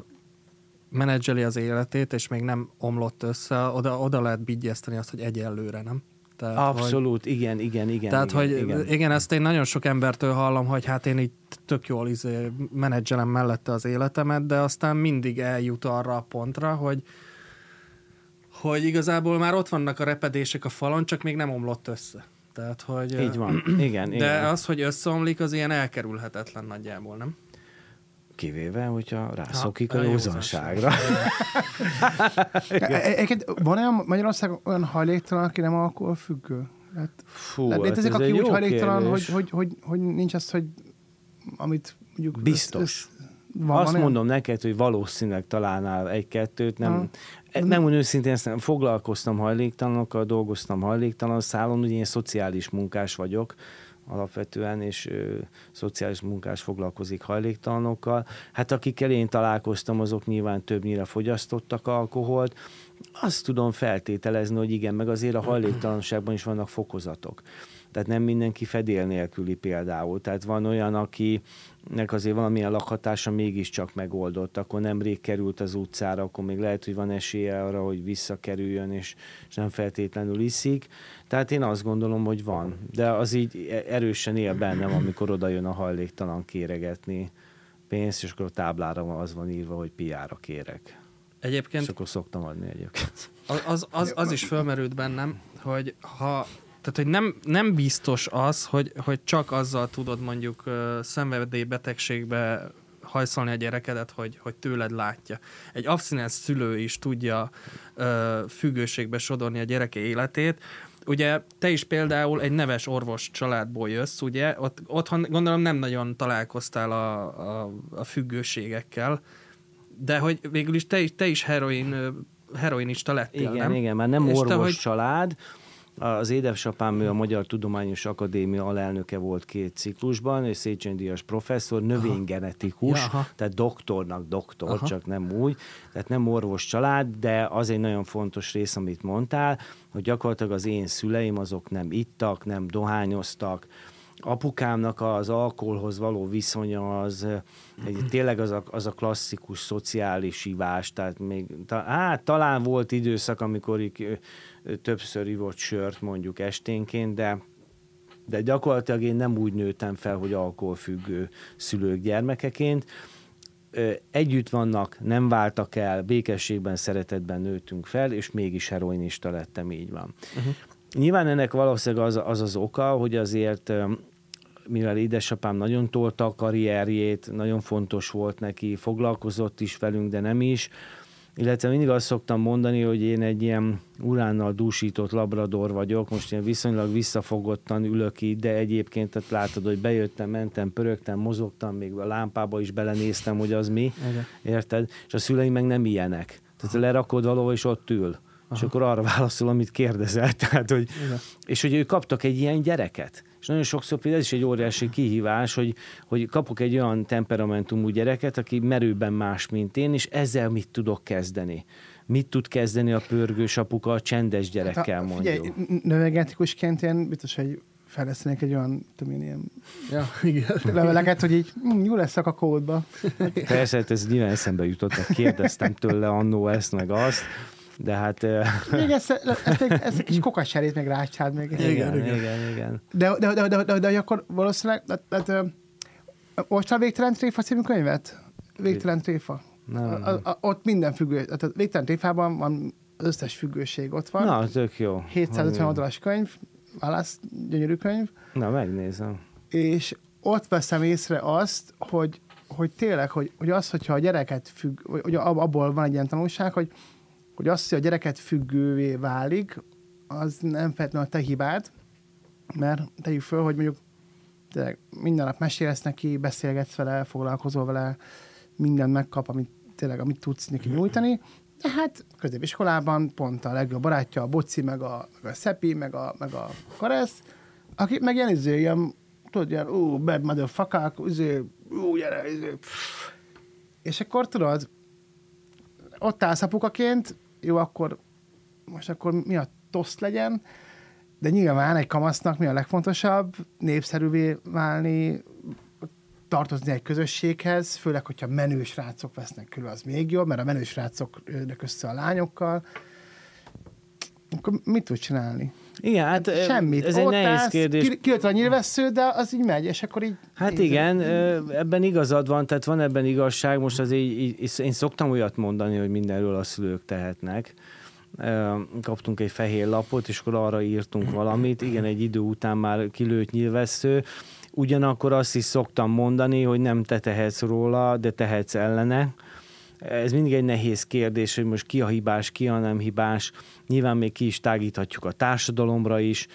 menedzseli az életét, és még nem omlott össze, oda, oda lehet bigyeszteni azt, hogy egyelőre, nem? Tehát, Abszolút, hogy, igen, igen, igen. Tehát, igen, hogy igen. igen, ezt én nagyon sok embertől hallom, hogy hát én itt tök jól izé, menedzselem mellette az életemet, de aztán mindig eljut arra a pontra, hogy hogy igazából már ott vannak a repedések a falon, csak még nem omlott össze. Tehát, hogy, Így van, igen. De igen. az, hogy összeomlik, az ilyen elkerülhetetlen nagyjából, nem? Kivéve, hogyha rászokik ha, a józanságra. E- egyébként van olyan Magyarországon olyan hajléktalan, aki nem alkoholfüggő? Hát, Fú, hát létezik, aki úgy hajléktalan, hogy, hogy, hogy, hogy, nincs az, hogy amit mondjuk... Biztos. Ez, ez van, Azt van mondom neked, hogy valószínűleg találnál egy-kettőt, nem, ha. Megmondom őszintén, ezt nem, foglalkoztam hajléktalanokkal, dolgoztam hajléktalan szálon, ugye én szociális munkás vagyok, alapvetően, és ö, szociális munkás foglalkozik hajléktalanokkal. Hát akikkel én találkoztam, azok nyilván többnyire fogyasztottak alkoholt. Azt tudom feltételezni, hogy igen, meg azért a hajléktalanságban is vannak fokozatok. Tehát nem mindenki fedél nélküli például. Tehát van olyan, akinek azért valamilyen lakhatása mégiscsak megoldott, akkor nemrég került az utcára, akkor még lehet, hogy van esélye arra, hogy visszakerüljön, és, és nem feltétlenül iszik. Tehát én azt gondolom, hogy van. De az így erősen él bennem, amikor oda jön a hajléktalan kéregetni pénzt, és akkor a táblára az van írva, hogy piára kérek. Egyébként... És akkor szoktam adni egyébként. Az, az, az, az is fölmerült bennem, hogy ha tehát, hogy nem, nem biztos az, hogy, hogy csak azzal tudod mondjuk szenvedélybetegségbe hajszolni a gyerekedet, hogy, hogy tőled látja. Egy abszinens szülő is tudja uh, függőségbe sodorni a gyereke életét. Ugye te is például egy neves orvos családból jössz, ugye? Ott, otthon gondolom nem nagyon találkoztál a, a, a függőségekkel, de hogy végül is te, te is heroin heroinista lettél, igen, nem? Igen, már nem És orvos te, hogy... család, az édesapám, ő a Magyar Tudományos Akadémia alelnöke volt két ciklusban, és Széchenyi Díjas professzor, növénygenetikus, ja, tehát doktornak doktor, aha. csak nem úgy, tehát nem orvos család, de az egy nagyon fontos rész, amit mondtál, hogy gyakorlatilag az én szüleim azok nem ittak, nem dohányoztak, apukámnak az alkoholhoz való viszonya az egy, tényleg az a, az a klasszikus szociális ivás, tehát még, ta, hát talán volt időszak, amikor így, többször ivott sört mondjuk esténként, de De gyakorlatilag én nem úgy nőttem fel, hogy alkoholfüggő szülők gyermekeként. Együtt vannak, nem váltak el, békességben, szeretetben nőttünk fel, és mégis heroinista lettem, így van. Uh-huh. Nyilván ennek valószínűleg az, az az oka, hogy azért mivel édesapám nagyon tolta a karrierjét, nagyon fontos volt neki, foglalkozott is velünk, de nem is, illetve mindig azt szoktam mondani, hogy én egy ilyen uránnal dúsított labrador vagyok, most én viszonylag visszafogottan ülök itt, de egyébként tehát látod, hogy bejöttem, mentem, pörögtem, mozogtam, még a lámpába is belenéztem, hogy az mi, Igen. érted? És a szüleim meg nem ilyenek. Tehát lerakod valahol, és ott ül. Aha. És akkor arra válaszol, amit kérdezel. [LAUGHS] Tehát, hogy, és hogy ők kaptak egy ilyen gyereket. És nagyon sokszor például ez is egy óriási kihívás, hogy, hogy kapok egy olyan temperamentumú gyereket, aki merőben más, mint én, és ezzel mit tudok kezdeni? Mit tud kezdeni a pörgős apuka a csendes gyerekkel, hát, mondjuk? Figyelj, növegetikusként én biztos, hogy fejlesztenék egy olyan, tudom én, ilyen ja, [LAUGHS] igen. leveleket, hogy így hm, jó lesz a kódba. Persze, hát ez nyilván eszembe jutott, kérdeztem tőle annó ezt, meg azt de hát... Még ezt, ezt, ezt, ezt egy kis kokasserét még rácsád még. Igen, igen, igen. igen, igen. De, de, de, de, de, de, akkor valószínűleg, de, de, de, a Végtelen Tréfa című könyvet? Végtelen Tréfa. Nem, nem. A, a, ott minden függő, tehát Végtelen Tréfában van összes függőség ott van. Na, tök jó. 750 oldalas könyv, válasz, gyönyörű könyv. Na, megnézem. És ott veszem észre azt, hogy, hogy tényleg, hogy, hogy az, hogyha a gyereket függ, hogy abból van egy ilyen tanulság, hogy hogy az, hogy a gyereket függővé válik, az nem feltétlenül a te hibád, mert tegyük föl, hogy mondjuk tényleg minden nap mesélsz neki, beszélgetsz vele, foglalkozol vele, minden megkap, amit tényleg, amit tudsz neki nyújtani, de hát középiskolában pont a legjobb barátja a Boci, meg a, meg a Szepi, meg a, meg a Karesz, aki meg ilyen, izé, ilyen tudod, ilyen, ú, bad motherfucker, izé, ú, gyere, izé, és akkor tudod, ott állsz apukaként, jó, akkor most akkor mi a toszt legyen, de nyilván egy kamasznak mi a legfontosabb, népszerűvé válni, tartozni egy közösséghez, főleg, hogyha menő srácok vesznek körül, az még jobb, mert a menő srácok jönnek össze a lányokkal. Akkor mit tud csinálni? Igen, hát Semmit. ez egy nehéz állsz, kérdés. Kijött a nyilvessző, de az így megy, és akkor így... Hát nézem. igen, ebben igazad van, tehát van ebben igazság. Most az így, így, én szoktam olyat mondani, hogy mindenről a szülők tehetnek. Kaptunk egy fehér lapot, és akkor arra írtunk valamit. Igen, egy idő után már kilőtt nyilvessző. Ugyanakkor azt is szoktam mondani, hogy nem te tehetsz róla, de tehetsz ellene ez mindig egy nehéz kérdés, hogy most ki a hibás, ki a nem hibás. Nyilván még ki is tágíthatjuk a társadalomra is.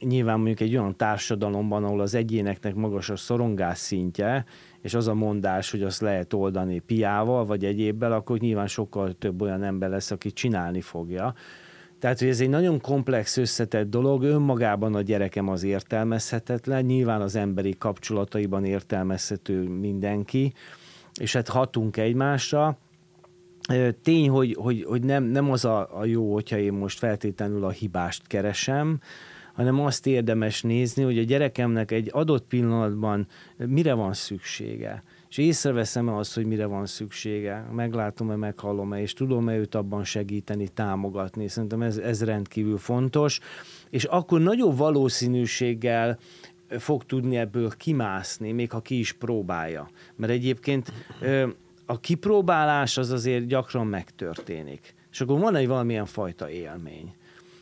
Nyilván mondjuk egy olyan társadalomban, ahol az egyéneknek magas a szorongás szintje, és az a mondás, hogy azt lehet oldani piával vagy egyébbel, akkor nyilván sokkal több olyan ember lesz, aki csinálni fogja. Tehát, hogy ez egy nagyon komplex, összetett dolog, önmagában a gyerekem az értelmezhetetlen, nyilván az emberi kapcsolataiban értelmezhető mindenki, és hát hatunk egymásra, Tény, hogy, hogy, hogy nem, nem az a, a jó, hogyha én most feltétlenül a hibást keresem, hanem azt érdemes nézni, hogy a gyerekemnek egy adott pillanatban mire van szüksége. És észreveszem-e azt, hogy mire van szüksége, meglátom-e, meghallom-e, és tudom-e őt abban segíteni, támogatni. Szerintem ez, ez rendkívül fontos. És akkor nagyobb valószínűséggel fog tudni ebből kimászni, még ha ki is próbálja. Mert egyébként a kipróbálás az azért gyakran megtörténik. És akkor van egy valamilyen fajta élmény.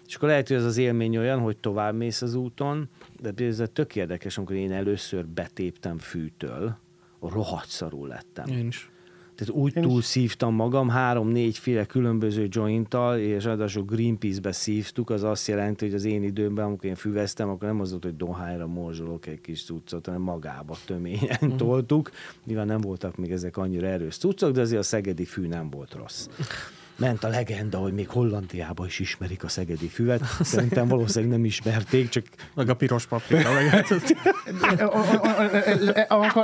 És akkor lehet, hogy ez az élmény olyan, hogy tovább mész az úton, de ez tök érdekes, amikor én először betéptem fűtől, rohadt szarul lettem. Én is. Tehát úgy túlszívtam magam, három-négyféle különböző jointtal, és ráadásul Greenpeace-be szívtuk, az azt jelenti, hogy az én időmben, amikor én füveztem, akkor nem az volt, hogy dohányra morzsolok egy kis cuccot, hanem magába töményen mm. toltuk. Nyilván nem voltak még ezek annyira erős cuccok, de azért a szegedi fű nem volt rossz ment a legenda, hogy még Hollandiában is ismerik a szegedi füvet. Szerintem valószínűleg nem ismerték, csak... Meg a piros paprika.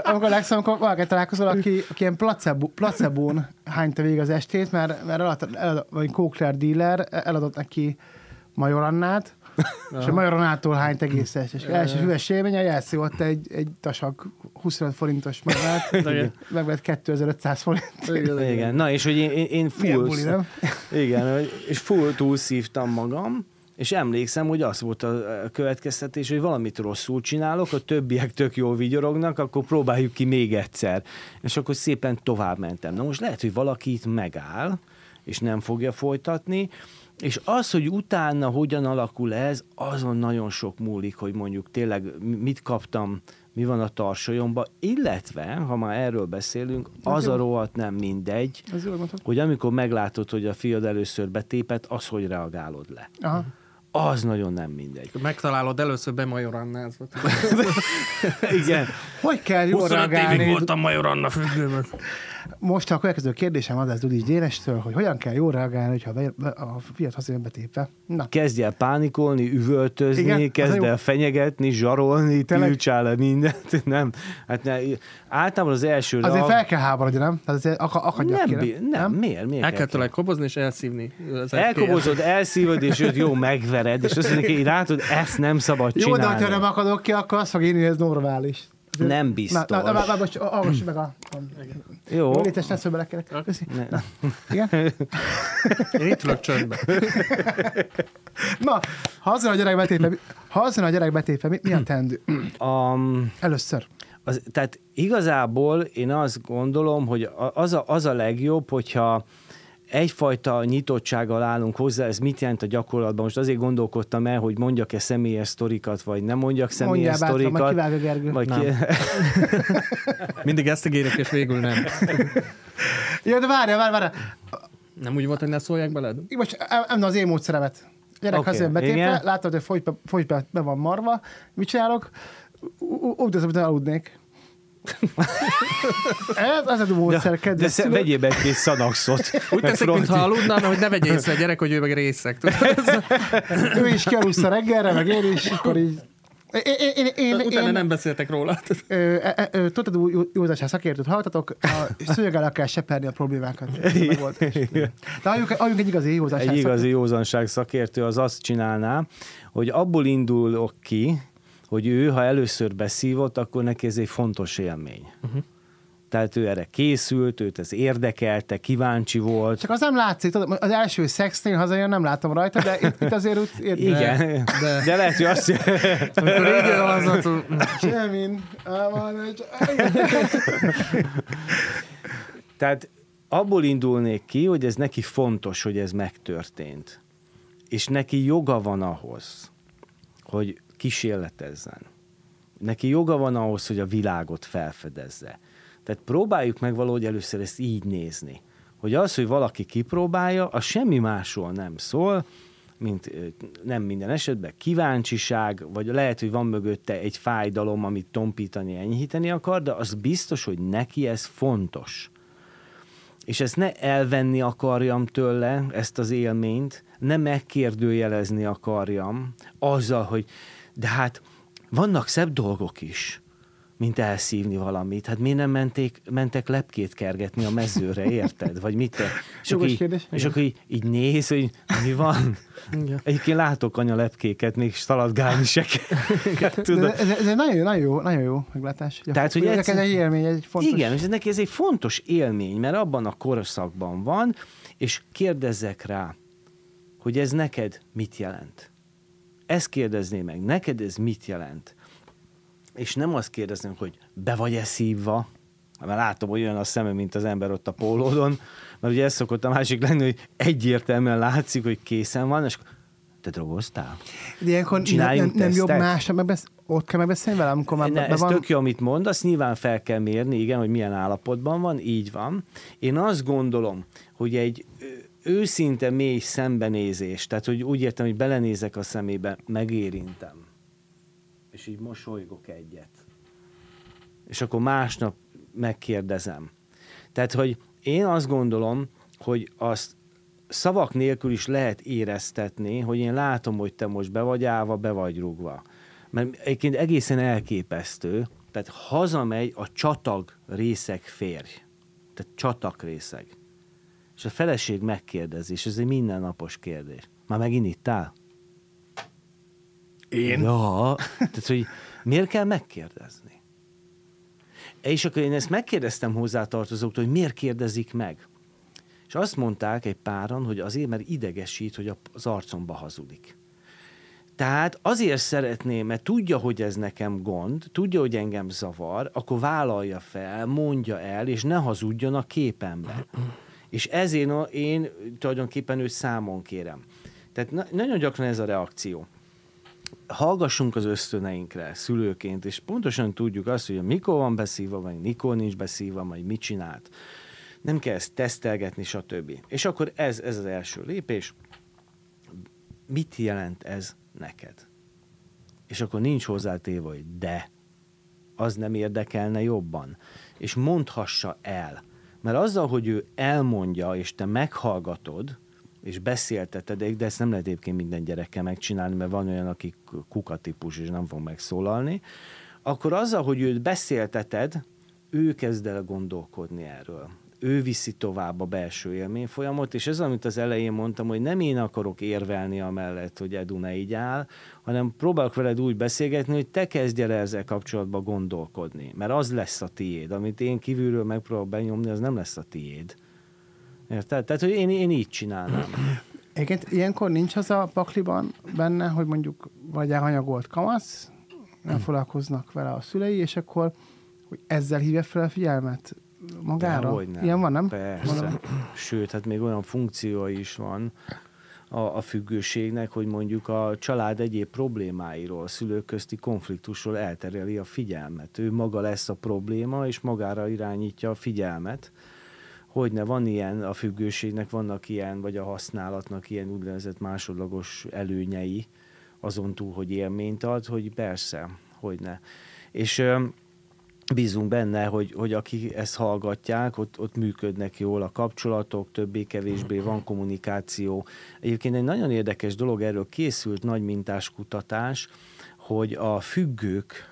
amikor legszem, amikor valaki találkozol, aki, aki ilyen placebo, placebón hányta végig az estét, mert, mert eladott, eladott, vagy Kókler dealer eladott neki Majorannát, és a Majoronától hányt egészes. És első hüves élmény, a jelszó ott egy, egy tasak 25 forintos magát, [LAUGHS] megvett 2500 forint. Igen, na és hogy én, én full, buli, nem? [LAUGHS] igen, és full túlszívtam magam, és emlékszem, hogy az volt a következtetés, hogy valamit rosszul csinálok, a többiek tök jól vigyorognak, akkor próbáljuk ki még egyszer. És akkor szépen tovább mentem. Na most lehet, hogy valaki itt megáll, és nem fogja folytatni, és az, hogy utána hogyan alakul ez, azon nagyon sok múlik, hogy mondjuk tényleg mit kaptam, mi van a tarsolyomban, illetve, ha már erről beszélünk, az a rohadt nem mindegy, hogy amikor meglátod, hogy a fiad először betépet, az, hogy reagálod le. Aha. Az nagyon nem mindegy. Megtalálod először bemajorannázva. [LAUGHS] Igen. Hogy kell jól 25 évig reagálni? voltam Major Anna függőben. Most a következő kérdésem az lesz Dudis Dénestől, hogy hogyan kell jól reagálni, hogyha a fiat hazajön betépve. Na, Kezdj el pánikolni, üvöltözni, Igen, kezd el fenyegetni, zsarolni, tiltsál le mindent. [LAUGHS] Nem. Hát ne, általában az első azért reak- fel kell háborodni, nem? Tehát azért ak- akadjak nem, ki, bi- nem, miért? miért El kell kell tőle kobozni és elszívni. Elkobozod, [LAUGHS] elszívod, és őt jó megvered, és azt mondja, hogy látod, ezt nem szabad Jó, de csinálni. hogyha nem akadok ki, akkor azt fog írni, hogy ez normális. Nem Na, biztos. na, na, na, most hallgass meg a... Jó. Jó, létes, ne. Köszi. Ne. Igen? Én itt ülök csöndben. [LAUGHS] Na, ha azon a gyerek betépve, ha azon a gyerek betépve, mi, mi a teendő? [CLEARS THROAT] Um, Először. az, tehát igazából én azt gondolom, hogy az a, az a legjobb, hogyha egyfajta nyitottsággal állunk hozzá, ez mit jelent a gyakorlatban? Most azért gondolkodtam el, hogy mondjak-e személyes sztorikat, vagy nem mondjak személyes Mondjál bátran, majd sztorikat. kivágja Gergő. Vagy Nem. ki... [LAUGHS] Mindig ezt ígérek, és végül nem. Jó, de várjál, várjál, várjál. Nem úgy volt, hogy ne szólják beled? Most em- emlem az én módszeremet. Gyerek okay, hazajön betépve, igen. látod, hogy fogy be, fogy be, be van marva. Mit csinálok? Úgy az, amit aludnék. [LAUGHS] Ez az a módszer, De kedves sze- szülők. vegyél be egy kis szanaxot. Úgy teszek, mintha aludna, hogy ne vegye észre a gyerek, hogy ő meg részek. Ő is kialussza reggelre, meg én is, akkor így... Én, én, én, én, Utána én nem beszéltek róla. ö, ö, ö, ö, tudod, jó- józásás szakértőt hallgatok, a szőnyegel kell seperni a problémákat. De halljunk, egy igazi józásás Egy igazi józanság szakértő az azt csinálná, hogy abból indulok ki, hogy ő, ha először beszívott, akkor neki ez egy fontos élmény. Uh-huh. Tehát ő erre készült, őt ez érdekelte, kíváncsi volt. Csak az nem látszik, tudod, az első szexnél hazajön, nem látom rajta, de itt, itt azért úgy [LAUGHS] érted. Igen, de, de- de lehet, hogy azt [LAUGHS] Amikor így hogy Semmin. [LAUGHS] Tehát abból indulnék ki, hogy ez neki fontos, hogy ez megtörtént. És neki joga van ahhoz, hogy kísérletezzen. Neki joga van ahhoz, hogy a világot felfedezze. Tehát próbáljuk meg valahogy először ezt így nézni. Hogy az, hogy valaki kipróbálja, az semmi másról nem szól, mint nem minden esetben kíváncsiság, vagy lehet, hogy van mögötte egy fájdalom, amit tompítani, enyhíteni akar, de az biztos, hogy neki ez fontos és ezt ne elvenni akarjam tőle, ezt az élményt, ne megkérdőjelezni akarjam azzal, hogy de hát vannak szebb dolgok is, mint elszívni valamit. Hát miért nem menték, mentek lepkét kergetni a mezőre, érted? Vagy mit te? [LAUGHS] És akkor, így, és akkor így, így néz, hogy mi van. Igen. Egyébként látok anya lepkéket, még szaladgálni se kell. Ez, [LAUGHS] ez, nagyon, nagyon, jó, nagyon jó meglátás. Tehát, hogy ez egyszer- egy élmény, egy fontos... Igen, és ez neki ez egy fontos élmény, mert abban a korszakban van, és kérdezzek rá, hogy ez neked mit jelent. Ezt kérdezném meg, neked ez mit jelent? És nem azt kérdezném, hogy be vagy-e szívva, mert látom, hogy olyan a szeme, mint az ember ott a pólódon, mert ugye ez szokott a másik lenni, hogy egyértelműen látszik, hogy készen van, és te drogoztál? De ilyenkor nem, nem, nem jobb másra megbesz... ott kell megbeszélni vele, amikor már Ne, ez van... tök jó, amit mondasz, nyilván fel kell mérni, igen, hogy milyen állapotban van, így van. Én azt gondolom, hogy egy őszinte mély szembenézés, tehát hogy úgy értem, hogy belenézek a szemébe, megérintem, és így mosolygok egyet. És akkor másnap megkérdezem. Tehát, hogy én azt gondolom, hogy azt szavak nélkül is lehet éreztetni, hogy én látom, hogy te most be vagy állva, be vagy rugva. Mert egyébként egészen elképesztő, tehát hazamegy a csatag részeg férj. Tehát csatak részeg. És a feleség megkérdezi, és ez egy mindennapos kérdés. Már megint ittál? Én? Ja, tehát hogy miért kell megkérdezni? És akkor én ezt megkérdeztem hozzátartozóktól, hogy miért kérdezik meg. És azt mondták egy páran, hogy azért, mert idegesít, hogy az arcomba hazudik. Tehát azért szeretném, mert tudja, hogy ez nekem gond, tudja, hogy engem zavar, akkor vállalja fel, mondja el, és ne hazudjon a képembe. És ezért én tulajdonképpen őt számon kérem. Tehát na- nagyon gyakran ez a reakció. Hallgassunk az ösztöneinkre szülőként, és pontosan tudjuk azt, hogy mikor van beszívva, vagy mikor nincs beszívva, vagy mit csinált. Nem kell ezt tesztelgetni, stb. És akkor ez, ez az első lépés. Mit jelent ez neked? És akkor nincs hozzátéve, hogy de, az nem érdekelne jobban. És mondhassa el. Mert azzal, hogy ő elmondja, és te meghallgatod, és beszélteted, de ezt nem lehet egyébként minden gyerekkel megcsinálni, mert van olyan, aki kukatípus, és nem fog megszólalni, akkor azzal, hogy őt beszélteted, ő kezd el gondolkodni erről. Ő viszi tovább a belső élményfolyamot, és ez, amit az elején mondtam, hogy nem én akarok érvelni amellett, hogy Edu ne így áll, hanem próbálok veled úgy beszélgetni, hogy te kezdj el ezzel kapcsolatban gondolkodni, mert az lesz a tiéd. Amit én kívülről megpróbálok benyomni, az nem lesz a tiéd. Érted? Tehát, hogy én, én így csinálnám. Egyébként ilyenkor nincs az a pakliban benne, hogy mondjuk vagy elhanyagolt kamasz, nem foglalkoznak vele a szülei, és akkor hogy ezzel hívja fel a figyelmet magára? Dehogy nem. Ilyen van, nem? Persze. Mondom. Sőt, hát még olyan funkciója is van a, a függőségnek, hogy mondjuk a család egyéb problémáiról, szülők közti konfliktusról eltereli a figyelmet. Ő maga lesz a probléma, és magára irányítja a figyelmet. Hogyne van ilyen, a függőségnek vannak ilyen, vagy a használatnak ilyen úgynevezett másodlagos előnyei, azon túl, hogy élményt ad, hogy persze, hogyne. És bízunk benne, hogy, hogy akik ezt hallgatják, ott, ott működnek jól a kapcsolatok, többé-kevésbé van kommunikáció. Egyébként egy nagyon érdekes dolog, erről készült nagy mintás kutatás, hogy a függők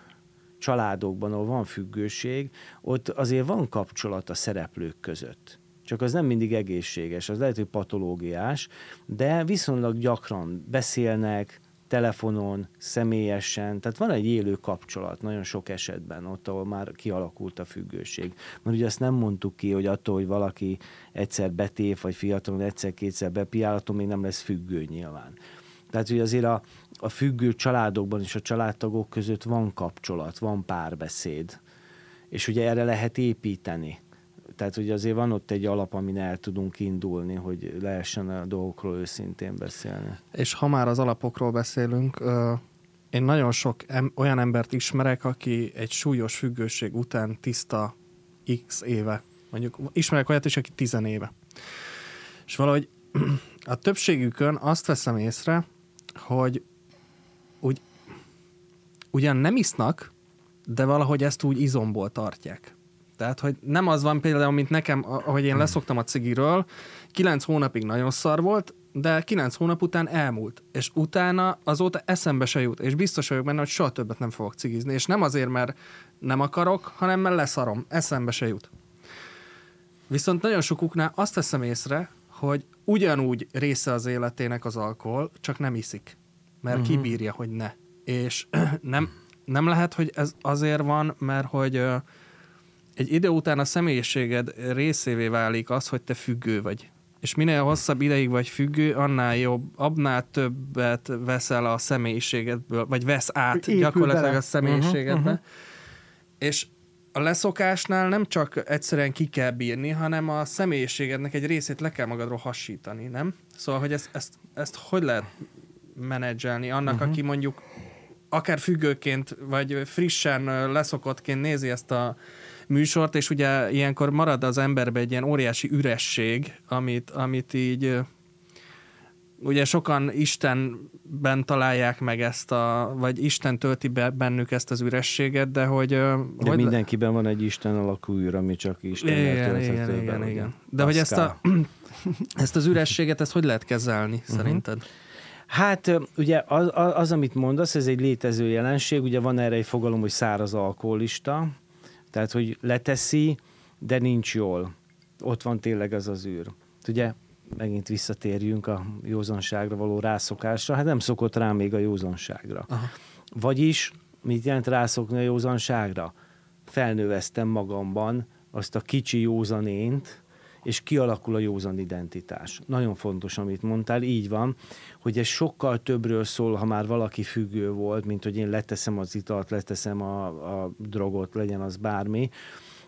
családokban, ahol van függőség, ott azért van kapcsolat a szereplők között. Csak az nem mindig egészséges, az lehet, hogy patológiás, de viszonylag gyakran beszélnek, telefonon, személyesen, tehát van egy élő kapcsolat nagyon sok esetben, ott, ahol már kialakult a függőség. Mert ugye azt nem mondtuk ki, hogy attól, hogy valaki egyszer betév, vagy fiatalon egyszer-kétszer bepiál, attól még nem lesz függő nyilván. Tehát, hogy azért a, a függő családokban és a családtagok között van kapcsolat, van párbeszéd. És ugye erre lehet építeni. Tehát, hogy azért van ott egy alap, amin el tudunk indulni, hogy lehessen a dolgokról őszintén beszélni. És ha már az alapokról beszélünk, én nagyon sok em- olyan embert ismerek, aki egy súlyos függőség után tiszta x éve. Mondjuk ismerek olyat is, aki tizen éve. És valahogy [CLEARS THROAT] a többségükön azt veszem észre, hogy úgy, ugyan nem isznak, de valahogy ezt úgy izomból tartják. Tehát, hogy nem az van például, mint nekem, ahogy én leszoktam a cigiről, kilenc hónapig nagyon szar volt, de kilenc hónap után elmúlt. És utána azóta eszembe se jut. És biztos vagyok benne, hogy soha többet nem fogok cigizni. És nem azért, mert nem akarok, hanem mert leszarom. Eszembe se jut. Viszont nagyon sokuknál azt veszem észre, hogy ugyanúgy része az életének az alkohol, csak nem iszik. Mert uh-huh. kibírja, hogy ne. És [CLEARS THROAT] nem, nem lehet, hogy ez azért van, mert hogy egy idő után a személyiséged részévé válik az, hogy te függő vagy. És minél hosszabb ideig vagy függő, annál jobb, annál többet veszel a személyiségedből, vagy vesz át Épül gyakorlatilag bele. a személyiségedbe. Uh-huh, uh-huh. És a leszokásnál nem csak egyszerűen ki kell bírni, hanem a személyiségednek egy részét le kell magadról hasítani, nem? Szóval, hogy ezt, ezt, ezt hogy lehet menedzselni annak, uh-huh. aki mondjuk akár függőként, vagy frissen leszokottként nézi ezt a műsort, és ugye ilyenkor marad az emberbe egy ilyen óriási üresség, amit, amit így ugye sokan Istenben találják meg ezt a, vagy Isten tölti be bennük ezt az ürességet, de hogy... De hogy mindenkiben van egy Isten alakú űr, ami csak Isten igen, igen, igen, igen. De hogy ezt, a, [CLEARS THROAT] ezt az ürességet, ezt hogy lehet kezelni, uh-huh. szerinted? Hát ö, ugye az, az, az, amit mondasz, ez egy létező jelenség, ugye van erre egy fogalom, hogy száraz alkoholista, tehát hogy leteszi, de nincs jól. Ott van tényleg az az űr. Ugye megint visszatérjünk a józanságra való rászokásra, hát nem szokott rá még a józanságra. Aha. Vagyis, mit jelent rászokni a józanságra? Felnöveztem magamban azt a kicsi józanént, és kialakul a józan identitás. Nagyon fontos, amit mondtál, így van, hogy ez sokkal többről szól, ha már valaki függő volt, mint hogy én leteszem az italt, leteszem a, a drogot, legyen az bármi,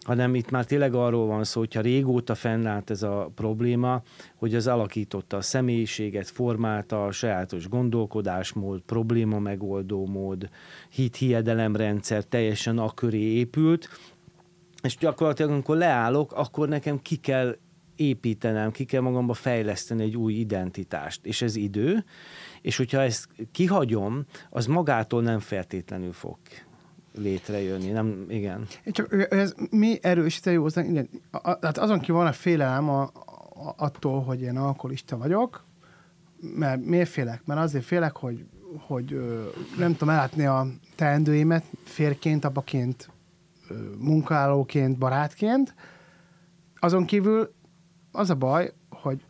hanem itt már tényleg arról van szó, hogyha régóta fennállt ez a probléma, hogy az alakította a személyiséget, formálta a sajátos gondolkodásmód, probléma megoldó mód, hit-hiedelemrendszer teljesen a köré épült, és gyakorlatilag amikor leállok, akkor nekem ki kell építenem, ki kell magamba fejleszteni egy új identitást, és ez idő, és hogyha ezt kihagyom, az magától nem feltétlenül fog létrejönni, nem, igen. Csak ez mi erősíti józan, igen, hát azon ki van a félelem a, a, attól, hogy én alkoholista vagyok, mert miért félek? Mert azért félek, hogy, hogy nem tudom ellátni a teendőimet férként, apaként, munkálóként, barátként. Azon kívül az a baj, hogy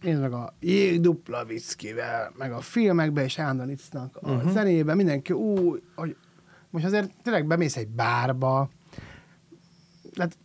nézd meg a jég dupla viszkivel, meg a filmekben is állandóan isznak, a uh-huh. zenében mindenki úgy, hogy most azért tényleg bemész egy bárba, tehát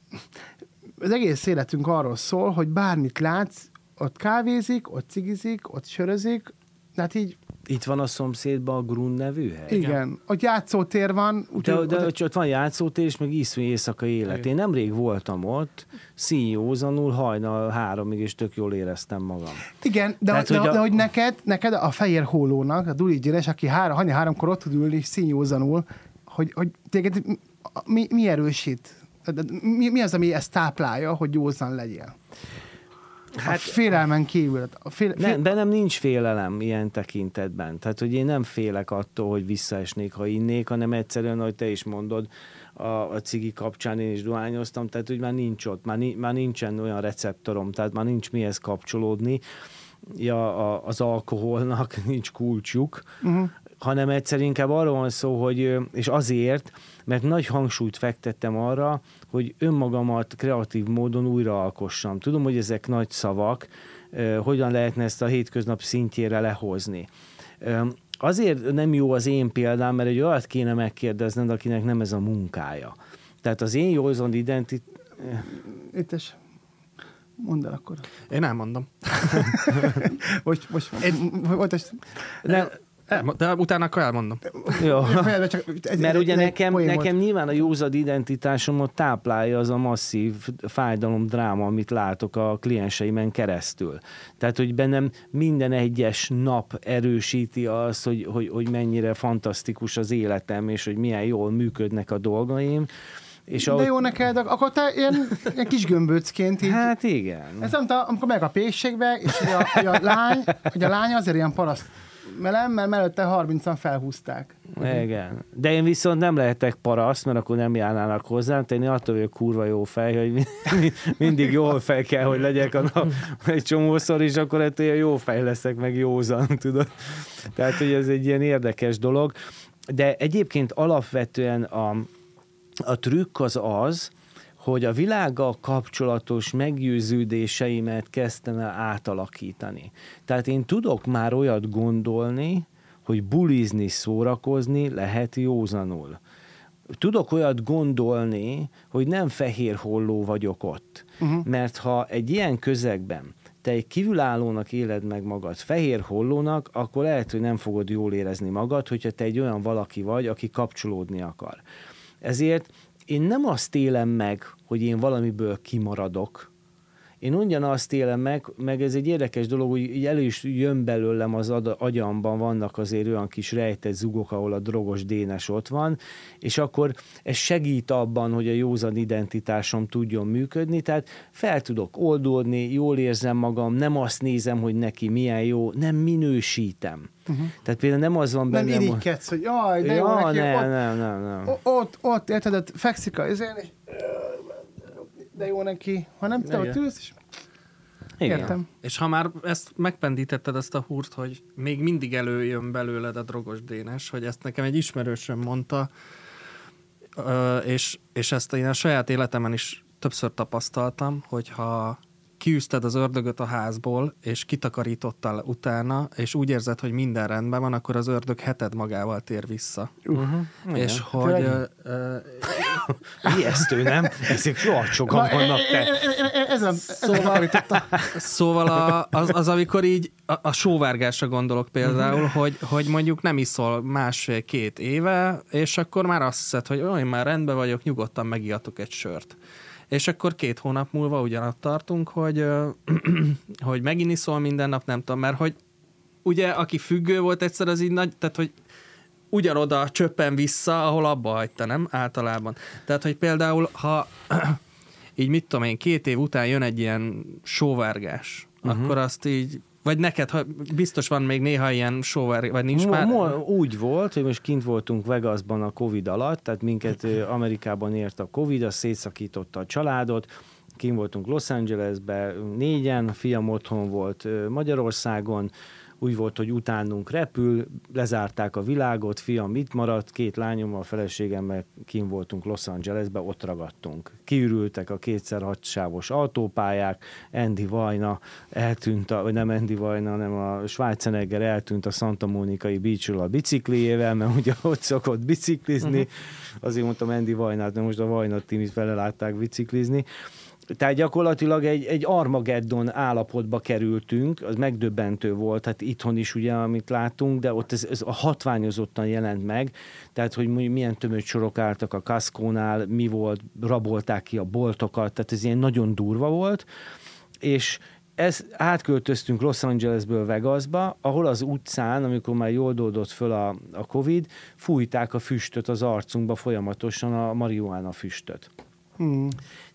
az egész életünk arról szól, hogy bármit látsz, ott kávézik, ott cigizik, ott sörözik, tehát így itt van a szomszédban a Grun nevű hely. Igen, ott játszótér van. Úgy, de, de ott, ott van játszótér, és meg iszonyú éjszaka élet. Igen. Én nemrég voltam ott, színjózanul, hajnal háromig, és tök jól éreztem magam. Igen, de, Tehát, de, hogy, a... de hogy neked, neked a fehér hólónak, a Duli Gyes, aki három, hanya háromkor ott tud ülni színjózanul, hogy, hogy téged mi, mi erősít? Mi, mi az, ami ezt táplálja, hogy józan legyél? Hát, a félelmen kívül. A fél, fél... Nem, bennem nincs félelem ilyen tekintetben. Tehát, hogy én nem félek attól, hogy visszaesnék, ha innék, hanem egyszerűen, ahogy te is mondod, a, a cigi kapcsán én is dohányoztam, tehát, hogy már nincs ott, már, ni, már nincsen olyan receptorom, tehát már nincs mihez kapcsolódni. Ja, a, az alkoholnak [LAUGHS] nincs kulcsuk, uh-huh hanem egyszer inkább arról van szó, hogy, és azért, mert nagy hangsúlyt fektettem arra, hogy önmagamat kreatív módon újraalkossam. Tudom, hogy ezek nagy szavak, hogyan lehetne ezt a hétköznap szintjére lehozni. Azért nem jó az én példám, mert egy olyat kéne megkérdezned, akinek nem ez a munkája. Tehát az én józan identit... Itt is. Mondd el akkor. Én elmondom. [LAUGHS] most, most, én, most, nem, el, de utána akkor elmondom. Jó. Mert ugye nekem, nekem nyilván a józad identitásomat táplálja az a masszív fájdalom, dráma, amit látok a klienseimen keresztül. Tehát, hogy bennem minden egyes nap erősíti azt, hogy, hogy, hogy mennyire fantasztikus az életem, és hogy milyen jól működnek a dolgaim. És ahogy... De jó neked, akkor te ilyen, ilyen kis gömböcként így... Hát igen. Ez amikor meg a pékségbe, és a, a, lány, hogy a lány azért ilyen paraszt melem, mert mellette 30-an felhúzták. Igen. De én viszont nem lehetek paraszt, mert akkor nem járnának hozzám, te én attól vagyok kurva jó fej, hogy mindig jó fej kell, hogy legyek a nap egy csomószor, és akkor ettől jó fej leszek, meg józan, tudod. Tehát, hogy ez egy ilyen érdekes dolog. De egyébként alapvetően a, a trükk az az, hogy a világgal kapcsolatos meggyőződéseimet kezdtem el átalakítani. Tehát én tudok már olyat gondolni, hogy bulizni, szórakozni lehet józanul. Tudok olyat gondolni, hogy nem fehér holló vagyok ott. Uh-huh. Mert ha egy ilyen közegben te egy kívülállónak éled meg magad, fehér hollónak, akkor lehet, hogy nem fogod jól érezni magad, hogyha te egy olyan valaki vagy, aki kapcsolódni akar. Ezért én nem azt élem meg, hogy én valamiből kimaradok, én ugyanazt élem meg, meg ez egy érdekes dolog, hogy elő is jön belőlem az agyamban, vannak azért olyan kis rejtett zugok, ahol a drogos dénes ott van, és akkor ez segít abban, hogy a józan identitásom tudjon működni, tehát fel tudok oldódni, jól érzem magam, nem azt nézem, hogy neki milyen jó, nem minősítem. Uh-huh. Tehát például nem az van bennem... Nem irigykedsz, hogy jaj, de ja, jó neki, nem, ott, nem, nem, nem. Ott, ott, érted, fekszik a izén, és de jó neki, ha nem te ott ülsz, és igen. Értem. És ha már ezt megpendítetted ezt a húrt, hogy még mindig előjön belőled a drogos dénes, hogy ezt nekem egy ismerősöm mondta, és, és ezt én a saját életemen is többször tapasztaltam, hogy ha kiűzted az ördögöt a házból, és kitakarítottál utána, és úgy érzed, hogy minden rendben van, akkor az ördög heted magával tér vissza. Uh-huh. És hogy... Tényleg? ö, [LAUGHS] Ijesztő, nem? Ezek rohadt sokan vannak te. Ez a, Szóval, [LAUGHS] szóval a, az, az, amikor így a, a sóvárgásra gondolok például, hogy, hogy mondjuk nem iszol másfél-két éve, és akkor már azt hiszed, hogy olyan már rendben vagyok, nyugodtan megijatok egy sört. És akkor két hónap múlva ugyanott tartunk, hogy, [CLEARS THROAT] hogy megint iszol minden nap, nem tudom, mert hogy ugye, aki függő volt egyszer, az így nagy, tehát hogy ugyanoda csöppen vissza, ahol abba hagyta, nem? Általában. Tehát, hogy például, ha [CLEARS THROAT] így mit tudom én, két év után jön egy ilyen sóvárgás, uh-huh. akkor azt így, vagy neked, ha biztos van még néha ilyen sóvár, vagy nincs Mo- már? mo- úgy volt, hogy most kint voltunk Vegasban a Covid alatt, tehát minket Amerikában ért a Covid, az szétszakította a családot, kint voltunk Los Angelesben négyen, a fiam otthon volt Magyarországon, úgy volt, hogy utánunk repül, lezárták a világot, fiam itt maradt, két lányommal, feleségemmel kim voltunk Los Angelesbe, ott ragadtunk. Kiürültek a kétszer hatsávos autópályák, Andy Vajna eltűnt, a, vagy nem Andy Vajna, hanem a Schwarzenegger eltűnt a Santa Monikai beachről a bicikliével, mert ugye ott szokott biciklizni, uh-huh. azért mondtam Andy Vajnát, mert most a Vajna tímit vele látták biciklizni. Tehát gyakorlatilag egy, egy Armageddon állapotba kerültünk, az megdöbbentő volt, hát itthon is ugye, amit látunk, de ott ez, ez a hatványozottan jelent meg, tehát hogy milyen tömött sorok álltak a Kaszkónál, mi volt, rabolták ki a boltokat, tehát ez ilyen nagyon durva volt, és ez, átköltöztünk Los Angelesből Vegasba, ahol az utcán, amikor már jól doldott föl a, a Covid, fújták a füstöt az arcunkba folyamatosan, a marihuána füstöt. Hmm.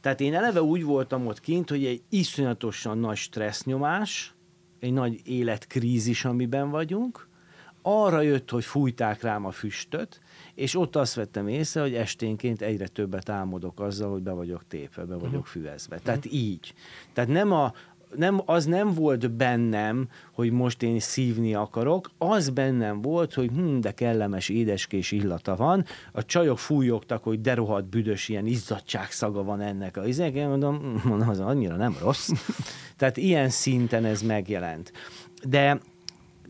Tehát én eleve úgy voltam ott kint, hogy egy iszonyatosan nagy stressznyomás, egy nagy életkrízis, amiben vagyunk, arra jött, hogy fújták rám a füstöt, és ott azt vettem észre, hogy esténként egyre többet álmodok azzal, hogy be vagyok tépve, be vagyok füvezve. Tehát így. Tehát nem a, nem, az nem volt bennem, hogy most én szívni akarok, az bennem volt, hogy hm, de kellemes édeskés illata van, a csajok fújogtak, hogy de rohadt büdös, ilyen izzadságszaga van ennek a izének, én mondom, mondom, az annyira nem rossz. [LAUGHS] Tehát ilyen szinten ez megjelent. De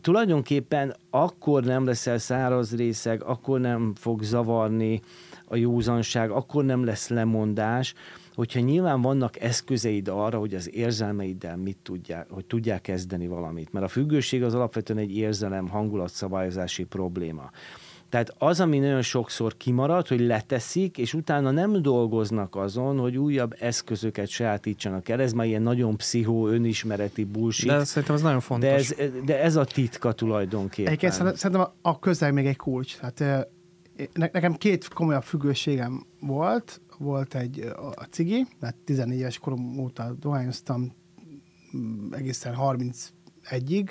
tulajdonképpen akkor nem leszel száraz részeg, akkor nem fog zavarni a józanság, akkor nem lesz lemondás, hogyha nyilván vannak eszközeid arra, hogy az érzelmeiddel mit tudják, hogy tudják kezdeni valamit. Mert a függőség az alapvetően egy érzelem hangulatszabályozási probléma. Tehát az, ami nagyon sokszor kimarad, hogy leteszik, és utána nem dolgoznak azon, hogy újabb eszközöket sajátítsanak el. Ez már ilyen nagyon pszichó, önismereti bullshit. De szerintem ez nagyon fontos. De ez, de ez a titka tulajdonképpen. Egyébként szerint- szerintem a- közeg még egy kulcs. Hát, ö, ne- nekem két komolyabb függőségem volt. Volt egy a cigi, mert 14 éves korom óta dohányoztam mm, egészen 31-ig,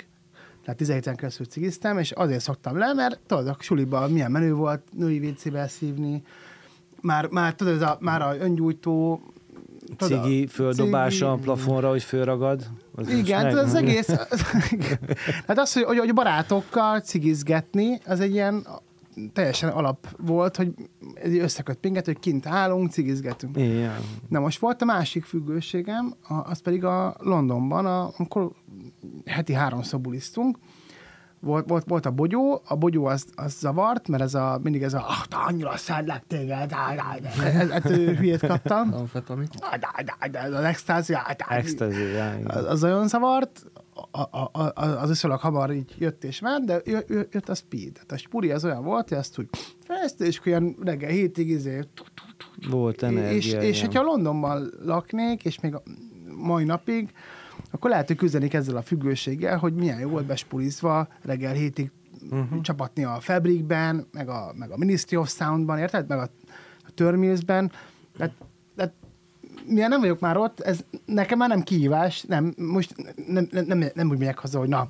tehát 17 en keresztül cigiztem, és azért szoktam le, mert tudod, a suliban milyen menő volt női WC-be szívni, már, már tudod, ez a, már a öngyújtó, tudod, Cigi földobása a cigi- plafonra, hogy fölragad. Az igen, meg- az [LAUGHS] egész... [LAUGHS] hát az, hogy, hogy, hogy barátokkal cigizgetni, az egy ilyen teljesen alap volt, hogy ez összeköt minket, hogy kint állunk, cigizgetünk. Igen. Na most volt a másik függőségem, az pedig a Londonban, a, amikor heti háromszor bulisztunk, volt, volt, volt a bogyó, a bogyó az, az zavart, mert ez a, mindig ez a, ah, te annyira szedlek téged, á, á, á." ez, ez, hülyét kaptam. Amfetamin. Á, á, Az extázi, ja, igen. az, az nagyon zavart, a, a, a, az viszonylag hamar így jött és ment, de jö- jö- jött a speed. Tehát a spuri az olyan volt, hogy azt úgy fest, és ilyen reggel hétig izé, Volt és, energia. és igen. hogyha Londonban laknék, és még a mai napig, akkor lehet, hogy küzdenik ezzel a függőséggel, hogy milyen jó volt bespulizva reggel hétig uh-huh. csapatni a Fabricben, meg a, meg a Ministry of Soundban, érted? Meg a, a Törmilsben. Tehát, tehát milyen nem vagyok már ott, ez nekem már nem kihívás, nem, most nem, nem, nem, nem úgy megyek haza, hogy na,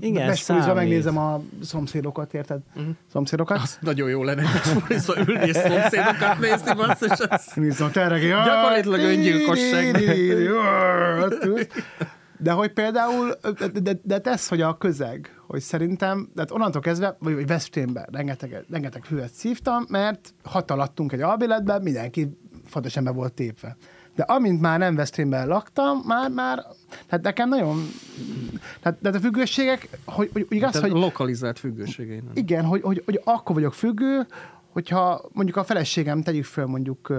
Igen, számít. megnézem a szomszédokat, érted? Uh-huh. Szomszédokat. Az nagyon jó lenne, hogy szóval ülni és szomszédokat nézni, basszus. Nézzem, tényleg, [LAUGHS] Gyakorlatilag öngyilkosság. [LAUGHS] De hogy például, de, de, de tesz, hogy a közeg, hogy szerintem, de hát onnantól kezdve, vagy, vagy Veszprémben rengeteg, rengeteg füvet szívtam, mert hat alattunk egy albilletben, mindenki fontosan be volt tépve. De amint már nem Veszprémben laktam, már, már, tehát nekem nagyon, tehát, de a függőségek, hogy, hogy igaz, Tehát hogy lokalizált függőségei. Nem? igen, hogy, hogy, hogy akkor vagyok függő, hogyha mondjuk a feleségem tegyük föl mondjuk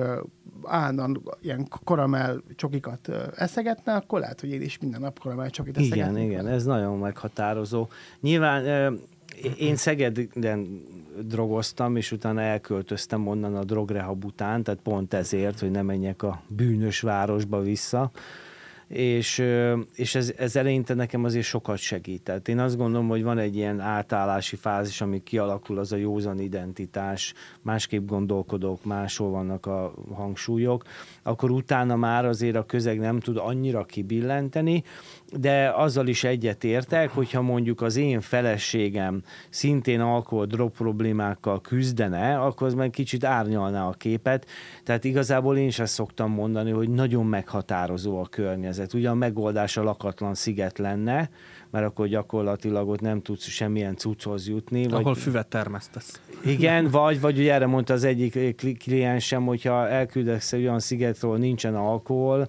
állandóan ilyen karamell csokikat eszegetne, akkor lehet, hogy én is minden nap karamell csokit Igen, eszegetnék. igen, ez nagyon meghatározó. Nyilván én Szegeden drogoztam, és utána elköltöztem onnan a drogrehab után, tehát pont ezért, hogy ne menjek a bűnös városba vissza. És, és ez, ez eleinte nekem azért sokat segített. Én azt gondolom, hogy van egy ilyen átállási fázis, ami kialakul, az a józan identitás, másképp gondolkodok, máshol vannak a hangsúlyok, akkor utána már azért a közeg nem tud annyira kibillenteni, de azzal is egyetértek, hogyha mondjuk az én feleségem szintén alkohol drog problémákkal küzdene, akkor az meg kicsit árnyalná a képet. Tehát igazából én sem szoktam mondani, hogy nagyon meghatározó a környezet. Ugye a megoldás a lakatlan sziget lenne, mert akkor gyakorlatilag ott nem tudsz semmilyen cucchoz jutni. Vagy... Ahol füvet termesztesz. Igen, vagy, vagy ugye erre mondta az egyik kli- kliensem, hogyha elküldesz egy olyan szigetről, nincsen alkohol,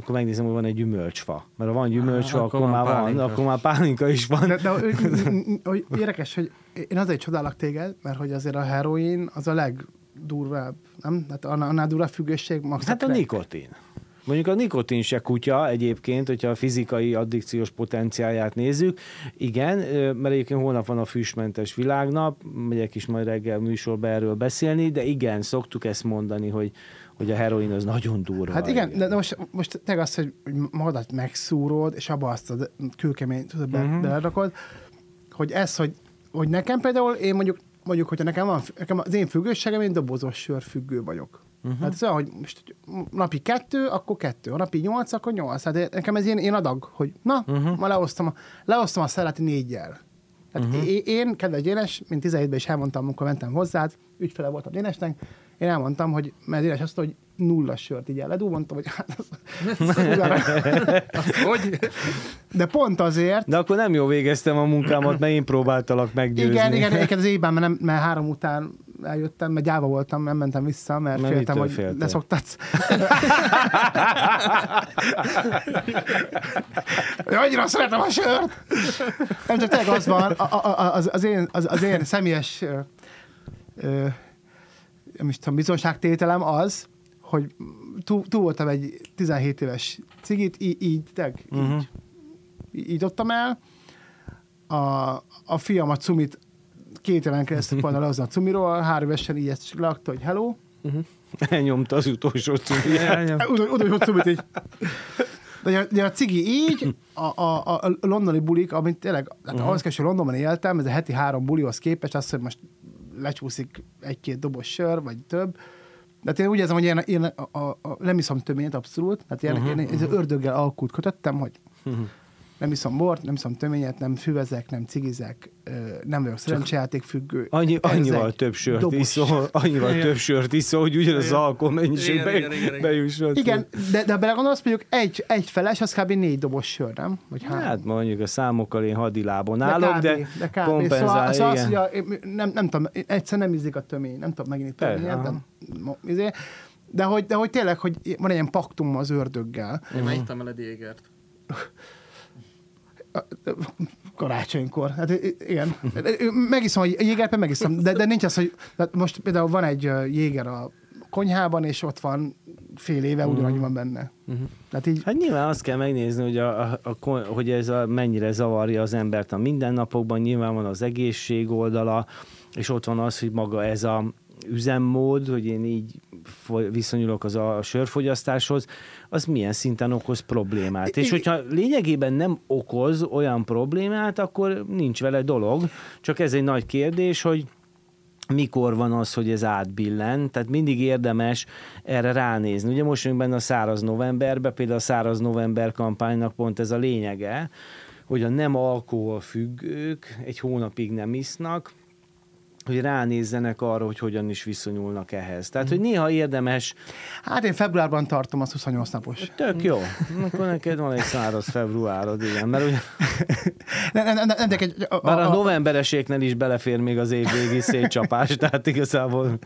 akkor megnézem, hogy van egy gyümölcsfa. Mert ha van gyümölcsfa, akkor akkor, van már van, pálinka. akkor már pálinka is van. De, de hogy, érdekes, hogy én azért csodálok téged, mert hogy azért a heroin az a legdurvább, nem? Hát annál, annál durvább függőség max. Hát a crack. nikotin. Mondjuk a nikotin se kutya egyébként, hogyha a fizikai addikciós potenciáját nézzük. Igen, mert egyébként holnap van a füstmentes világnap, megyek is majd reggel műsorba erről beszélni, de igen, szoktuk ezt mondani, hogy, hogy a heroin az nagyon durva. Hát igen, de, de most, most te az, hogy magadat megszúrod, és abba azt a kőkeményt tudod, be, uh-huh. belerakod, hogy ez, hogy, hogy nekem például, én mondjuk, mondjuk, hogyha nekem van, nekem az én függőségem, én dobozos sör függő vagyok. Uh-huh. Hát ez olyan, hogy most napi kettő, akkor kettő, ha napi nyolc, akkor nyolc. Hát nekem ez ilyen, ilyen adag, hogy na, uh-huh. ma leosztom, a, leosztom a szeleti négyel. Tehát Mhm. uh-huh. én, én, kedves Dénes, mint 17-ben is elmondtam, amikor mentem hozzád, ügyfele voltam Dénesnek, én elmondtam, hogy, mert Dénes azt mondta, hogy nulla sört így eledú, mondtam, hogy hát [LAUGHS] az, Hogy? De pont azért, De akkor nem jól végeztem a munkámat, mert én próbáltalak meggyőzni. igen, igen, egyébként az évben, mert, nem, mert három után eljöttem, mert gyáva voltam, nem mentem vissza, mert, Mert féltem, hogy féltél? leszoktatsz. [LAUGHS] Annyira szeretem a sört! Nem csak tényleg az van, az, az, én, az, az én személyes ö, ö, is tudom, bizonságtételem az, hogy túl, túl voltam egy 17 éves cigit, így, így, teg, így, Mhm. így, így adtam el. A, a fiam a cumit két éven keresztül pont lehozni a cumiról, három évesen így ezt lakta, hogy hello. [LAUGHS] Elnyomta az utolsó oda hogy cumit így. De a, de a cigi így, a, a, a londoni bulik, amit tényleg, hát uh-huh. ahhoz képest, hogy Londonban éltem, ez a heti három bulihoz képest, azt, hogy most lecsúszik egy-két doboz sör, vagy több. De hát én úgy érzem, hogy én, én a, a, a, nem iszom töményt abszolút. Hát én, uh-huh. én, én ördöggel alkult kötöttem, hogy nem iszom bort, nem iszom töményet, nem füvezek, nem cigizek, nem vagyok szerencsejáték függő. Annyi, annyival több sört dobos. iszol, annyival Igen. több sört iszol, hogy ugyanaz alkoholmennyiség Igen, be, igen, igen, igen. bejusson. Igen, de, de belegondolsz, mondjuk egy, egy feles, az kb. négy dobos sör, nem? Vagy három. Hát mondjuk a számokkal én hadilábon állok, de, kb, de kb. kompenzál, Szóval, szóval az, hogy a, nem, nem tudom, egyszer nem ízik a tömény, nem tudom megint tömény, de, aha. mo- izé. de, hogy, de hogy tényleg, hogy van egy ilyen paktum az ördöggel. Én már ittam el egy égert. [LAUGHS] karácsonykor. Hát igen. Megiszom a jégerben, megiszom, de, de nincs az, hogy tehát most például van egy jéger a konyhában, és ott van fél éve, ugyanannyi van benne. Tehát így, Hát nyilván azt kell megnézni, hogy, a, a, a, hogy ez a, mennyire zavarja az embert a mindennapokban, nyilván van az egészség oldala, és ott van az, hogy maga ez a üzemmód, hogy én így viszonyulok az a sörfogyasztáshoz, az milyen szinten okoz problémát. És hogyha lényegében nem okoz olyan problémát, akkor nincs vele dolog, csak ez egy nagy kérdés, hogy mikor van az, hogy ez átbillen, tehát mindig érdemes erre ránézni. Ugye most vagyunk benne a száraz novemberben, például a száraz november kampánynak pont ez a lényege, hogy a nem alkoholfüggők egy hónapig nem isznak, hogy ránézzenek arra, hogy hogyan is viszonyulnak ehhez. Tehát, hogy néha érdemes... Hát én februárban tartom az 28 napos. Tök jó. [LAUGHS] Akkor neked van egy száraz februárod, igen. Mert ugye... [LAUGHS] Ne, ne, ne, ne, ne, egy, a, Bár a, a novembereséknél is belefér még az évvégi szétcsapás, [LAUGHS] tehát igazából...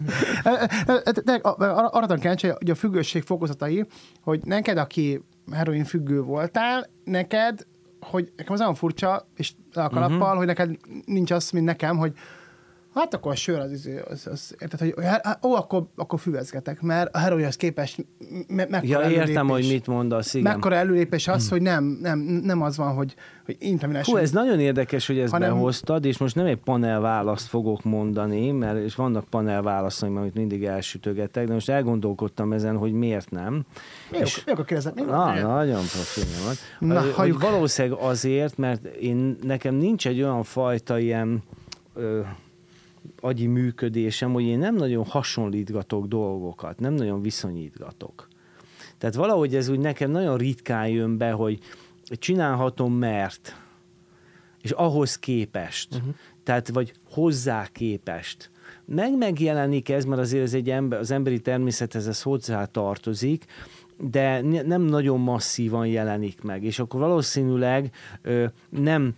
Arra kíváncsi, hogy a függőség fokozatai, hogy neked, aki heroin függő voltál, neked, hogy nekem az olyan furcsa, és a kalappal, uh-huh. hogy neked nincs az, mint nekem, hogy Hát akkor a sör az, az, az, az érted, hogy hát, ó, akkor, akkor füvezgetek, mert a heroinhoz képest me, mekkora Ja, értem, hogy mit mondasz, igen. Mekkora előlépés az, hmm. hogy nem, nem, nem az van, hogy, hogy intaminás. Hú, ez nagyon érdekes, hogy ezt hanem... behoztad, és most nem egy panel választ fogok mondani, mert és vannak panel válaszaim, amit mindig elsütögetek, de most elgondolkodtam ezen, hogy miért nem. Miért és... akkor kérdezem? Na, nagyon profi van. Na, hogy valószínűleg azért, mert én, nekem nincs egy olyan fajta ilyen ö, agyi működésem, hogy én nem nagyon hasonlítgatok dolgokat, nem nagyon viszonyítgatok. Tehát valahogy ez úgy nekem nagyon ritkán jön be, hogy csinálhatom mert, és ahhoz képest, uh-huh. tehát vagy hozzá képest. Meg megjelenik ez, mert azért ez egy ember, az emberi természethez ez hozzá tartozik, de nem nagyon masszívan jelenik meg, és akkor valószínűleg ö, nem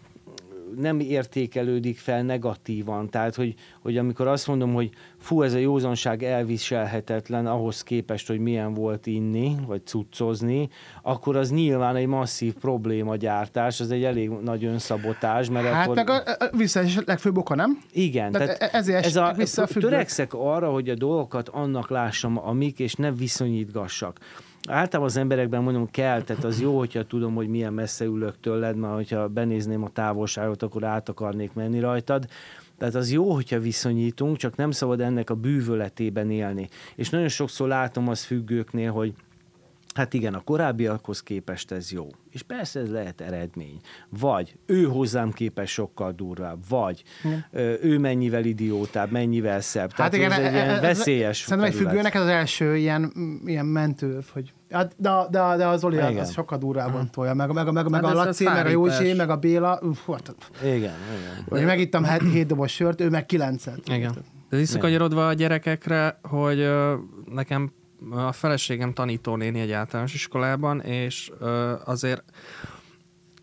nem értékelődik fel negatívan. Tehát, hogy, hogy amikor azt mondom, hogy fú, ez a józanság elviselhetetlen ahhoz képest, hogy milyen volt inni, vagy cuccozni, akkor az nyilván egy masszív problémagyártás, az egy elég nagy önszabotás. Mert hát akkor... meg a, a visszaesés legfőbb oka, nem? Igen. Tehát, tehát ezért ez a, törekszek arra, hogy a dolgokat annak lássam, amik, és ne viszonyítgassak általában az emberekben mondom kell, tehát az jó, hogyha tudom, hogy milyen messze ülök tőled, mert hogyha benézném a távolságot, akkor át akarnék menni rajtad. Tehát az jó, hogyha viszonyítunk, csak nem szabad ennek a bűvöletében élni. És nagyon sokszor látom az függőknél, hogy Hát igen, a korábbiakhoz képest ez jó. És persze ez lehet eredmény. Vagy ő hozzám képes sokkal durvább, vagy igen. ő mennyivel idiótább, mennyivel szebb. Hát Tehát igen, ez egy e- ilyen e- veszélyes Szerintem egy függőnek ez az első ilyen, ilyen mentő, hogy Hát, de, de, de az Oli igen. az sokkal durvában hmm. tolja, meg, meg, meg, meg hát a Laci, meg a Józsi, meg a Béla. Uf, hát, igen, igen. Hogy megittam 7 dobos sört, ő meg 9-et. Igen. De visszakanyarodva a gyerekekre, hogy uh, nekem a feleségem tanítónéni egy általános iskolában, és azért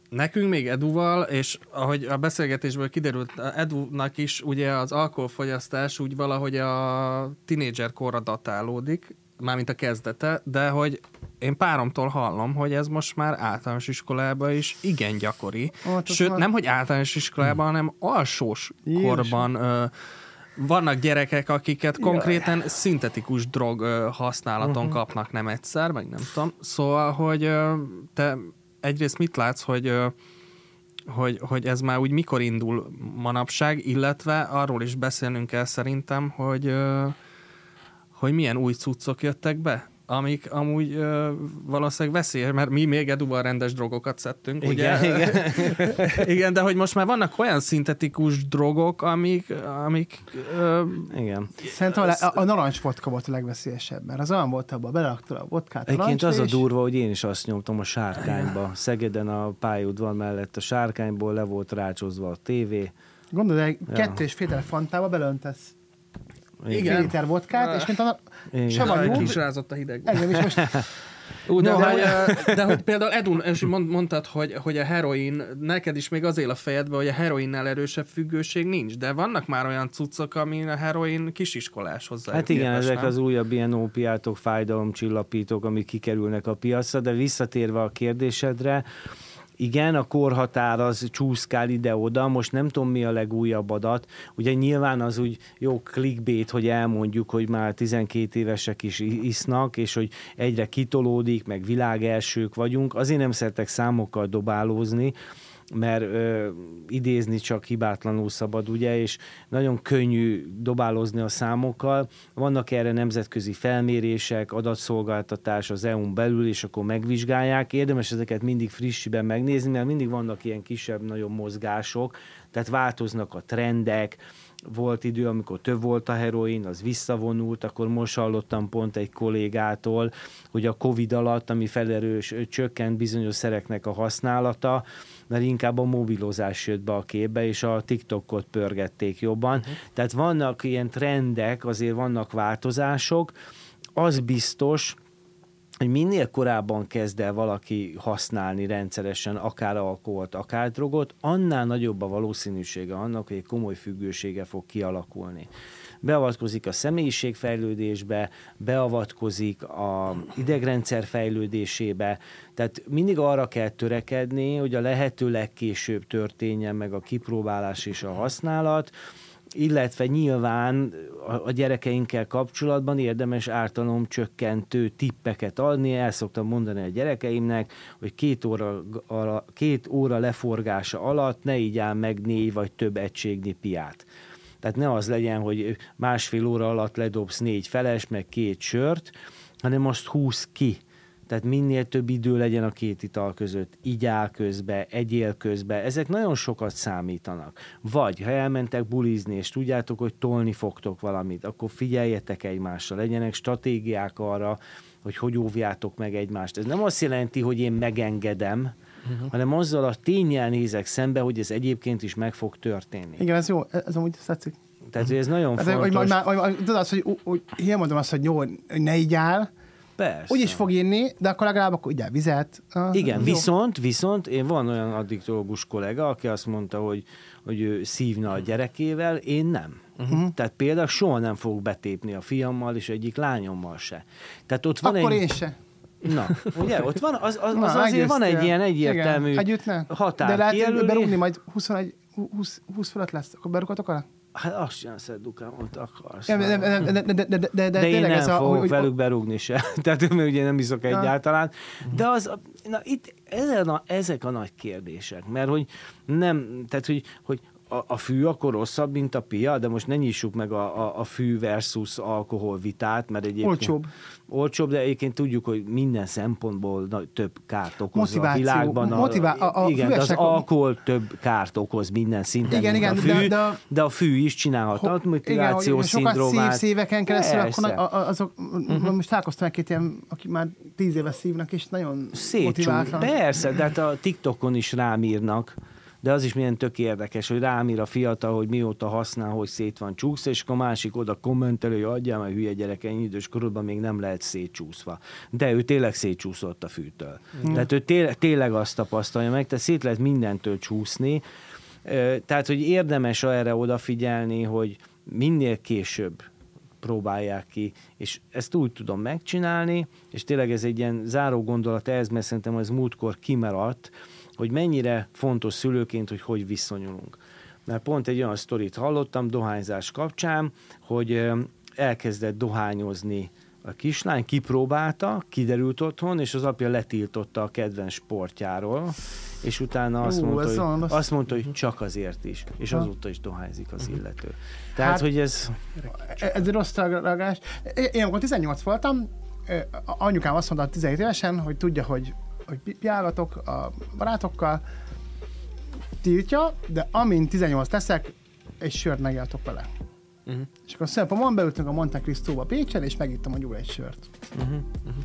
nekünk még Eduval, és ahogy a beszélgetésből kiderült, Edunak is ugye az alkoholfogyasztás úgy valahogy a tinédzser korra datálódik, mármint a kezdete, de hogy én páromtól hallom, hogy ez most már általános iskolában is igen gyakori. Oh, Sőt, már... nem hogy általános iskolában, hanem alsós Jézus. korban ö, vannak gyerekek, akiket konkrétan Jaj. szintetikus drog használaton uh-huh. kapnak nem egyszer, meg nem tudom. Szóval, hogy te egyrészt mit látsz, hogy hogy, hogy ez már úgy mikor indul manapság, illetve arról is beszélnünk kell szerintem, hogy, hogy milyen új cuccok jöttek be amik amúgy ö, valószínűleg veszélyes, mert mi még eduval rendes drogokat szedtünk, igen, ugye? Igen. [LAUGHS] igen, de hogy most már vannak olyan szintetikus drogok, amik... amik ö, igen. Szerintem a, a, a narancs vodka volt a legveszélyesebb, mert az olyan volt abban, belerakta a vodkát, Egyébként az a durva, hogy én is azt nyomtam a sárkányba. Szegeden a pályaudvar mellett a sárkányból le volt rácsozva a tévé. Gondolod, egy ja. kettő és fél fantába belöntesz igen. Fél liter vodkát, és mint a savanyú... Kis rázott a hideg. Engem is most... Ú, de, no, hogy, de, de hogy például Edun, és mondtad, hogy, hogy a heroin, neked is még az él a fejedbe, hogy a heroinnál erősebb függőség nincs, de vannak már olyan cuccok, ami a heroin kisiskolás hozzá. Hát igen, ezek nem? az újabb ilyen ópiátok, fájdalomcsillapítók, amik kikerülnek a piacra, de visszatérve a kérdésedre, igen, a korhatár az csúszkál ide-oda, most nem tudom mi a legújabb adat, ugye nyilván az úgy jó clickbait, hogy elmondjuk, hogy már 12 évesek is isznak, és hogy egyre kitolódik, meg világelsők vagyunk, azért nem szeretek számokkal dobálózni, mert ö, idézni csak hibátlanul szabad, ugye, és nagyon könnyű dobálozni a számokkal. Vannak erre nemzetközi felmérések, adatszolgáltatás az EU-n belül, és akkor megvizsgálják. Érdemes ezeket mindig frissiben megnézni, mert mindig vannak ilyen kisebb-nagyobb mozgások, tehát változnak a trendek, volt idő, amikor több volt a heroin, az visszavonult, akkor most hallottam pont egy kollégától, hogy a Covid alatt, ami felerős, csökkent bizonyos szereknek a használata, mert inkább a mobilozás jött be a képbe, és a TikTokot pörgették jobban. Uh-huh. Tehát vannak ilyen trendek, azért vannak változások. Az biztos, hogy minél korábban kezd el valaki használni rendszeresen akár alkoholt, akár drogot, annál nagyobb a valószínűsége annak, hogy egy komoly függősége fog kialakulni. Beavatkozik a személyiségfejlődésbe, beavatkozik a idegrendszer fejlődésébe, tehát mindig arra kell törekedni, hogy a lehető legkésőbb történjen meg a kipróbálás és a használat, illetve nyilván a gyerekeinkkel kapcsolatban érdemes ártalom csökkentő tippeket adni. El szoktam mondani a gyerekeimnek, hogy két óra, két óra leforgása alatt ne igyál meg négy vagy több egységnyi piát. Tehát ne az legyen, hogy másfél óra alatt ledobsz négy feles, meg két sört, hanem most húsz ki tehát minél több idő legyen a két ital között, igyál közbe, egyél közbe, ezek nagyon sokat számítanak. Vagy ha elmentek bulizni, és tudjátok, hogy tolni fogtok valamit, akkor figyeljetek egymásra, legyenek stratégiák arra, hogy hogy óvjátok meg egymást. Ez nem azt jelenti, hogy én megengedem, uh-huh. hanem azzal a tényel nézek szembe, hogy ez egyébként is meg fog történni. Igen, ez jó, ez amúgy tetszik. Tehát, hogy ez nagyon ez, fontos. Hogy, hogy, hogy, tudod azt, hogy, hogy, hogy mondom azt, hogy jó, hogy ne így áll, Persze. Úgy is fog inni, de akkor legalább akkor ugye vizet. Ah, Igen, jó. viszont, viszont én van olyan addiktológus kollega, aki azt mondta, hogy, hogy ő szívna a gyerekével, én nem. Uh-huh. Tehát például soha nem fogok betépni a fiammal, és egyik lányommal se. Tehát ott van akkor egy... én se. Na, ugye, ott van, az, az, az Na, azért van egy ilyen egyértelmű Igen, határ De lehet berúgni majd 21, 20, 20 fölött lesz, akkor berúgatok alá? Hát azt sem Dukám, ott akarsz. De, de, de, de, de, de, de, de én nem ez fogok a, hogy, velük berúgni se. [LAUGHS] Tehát mert ugye nem iszok egyáltalán. De az, na itt ezek a, ezek a nagy kérdések, mert hogy nem, tehát hogy, hogy a, a fű akkor rosszabb, mint a pia, de most ne nyissuk meg a, a, a fű versus alkohol vitát, mert egyébként... Olcsóbb. Olcsóbb, de egyébként tudjuk, hogy minden szempontból na, több kárt okoz Motiváció. a világban. A, Motivá- a, a igen, az alkohol több kárt okoz minden szinten, igen, igen, a fű, de, de, de, a fű is csinálhat motivációs szindrómát. Sokat szíveken keresztül, akkor azok, uh-huh. most találkoztam egy két ilyen, aki már tíz éve szívnak, és nagyon motiváltan. Persze, de hát a TikTokon is rám írnak, de az is milyen tök érdekes, hogy rám ír a fiatal, hogy mióta használ, hogy szét van csúsz, és a másik oda kommentelő, hogy adjál már hülye gyerek, ennyi idős korodban még nem lehet szétcsúszva. De ő tényleg szétcsúszott a fűtől. Mm. Tehát ő tényleg, tényleg azt tapasztalja meg, tehát szét lehet mindentől csúszni. Tehát, hogy érdemes erre odafigyelni, hogy minél később próbálják ki, és ezt úgy tudom megcsinálni, és tényleg ez egy ilyen záró gondolat ez, mert szerintem ez múltkor kimaradt, hogy mennyire fontos szülőként, hogy hogy viszonyulunk. Mert pont egy olyan sztorit hallottam dohányzás kapcsán, hogy elkezdett dohányozni a kislány, kipróbálta, kiderült otthon, és az apja letiltotta a kedvenc sportjáról, és utána azt, Ú, mondta, hogy, azt mondta, hogy csak azért is, és azóta is dohányzik az illető. Tehát, hát, hogy ez... Ez egy rossz reagás. Én amikor 18 voltam, anyukám azt mondta 17 évesen, hogy tudja, hogy hogy piálgatok a barátokkal, tiltja, de amint 18 teszek, egy sört megjátok vele. Uh-huh. És akkor szépen beültünk a Monte Cristo-ba Pécsen, és megittem a egy sört. Uh-huh. Uh-huh.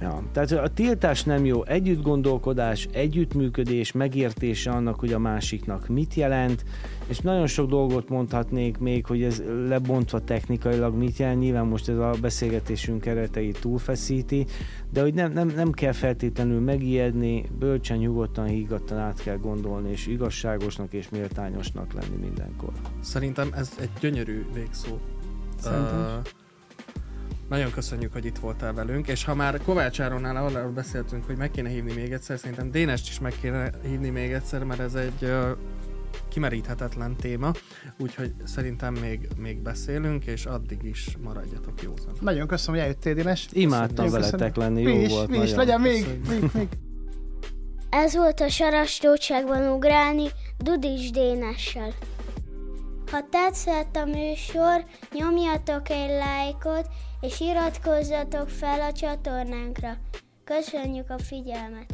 Ja, tehát a tiltás nem jó, együtt gondolkodás, együttműködés, megértése annak, hogy a másiknak mit jelent, és nagyon sok dolgot mondhatnék még, hogy ez lebontva technikailag mit jelent, nyilván most ez a beszélgetésünk keretei túlfeszíti, de hogy nem, nem, nem kell feltétlenül megijedni, bölcsen, nyugodtan, hígattan át kell gondolni, és igazságosnak és méltányosnak lenni mindenkor. Szerintem ez egy gyönyörű végszó. Szerintem uh, nagyon köszönjük, hogy itt voltál velünk, és ha már Kovács Áronnál arról beszéltünk, hogy meg kéne hívni még egyszer, szerintem Dénest is meg kéne hívni még egyszer, mert ez egy uh, kimeríthetetlen téma, úgyhogy szerintem még, még beszélünk, és addig is maradjatok józan. Nagyon köszönöm, hogy eljöttél, Dénes. Imádtam veletek lenni, jó mi is, volt. Mi is, legyen még, még, még. Ez volt a Sarastótságban ugrálni Dudis Dénessel. Ha tetszett a műsor, nyomjatok egy lájkot, és iratkozzatok fel a csatornánkra. Köszönjük a figyelmet!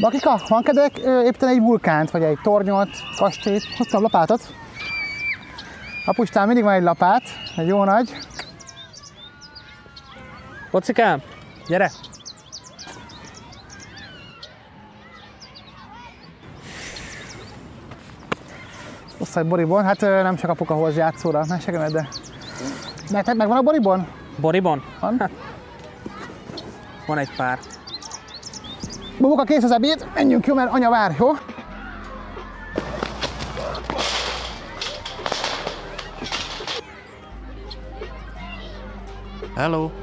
Bakika, van kedvek éppen egy vulkánt, vagy egy tornyot, kastélyt? Hoztam lapátot. Apustán mindig van egy lapát, egy jó nagy. Pocikám, gyere! Osztály boribon, hát nem csak apuka hoz játszóra, ne segíted, de... Neked megvan a boribon? Boribon? Van? Van egy pár. Bubuka, kész az ebéd, menjünk jó, mert anya vár, jó? Hello!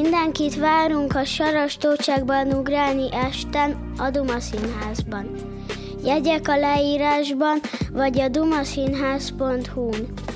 Mindenkit várunk a Saras Tócsákban ugrálni esten a Duma Színházban. Jegyek a leírásban, vagy a dumaszínház.hu-n.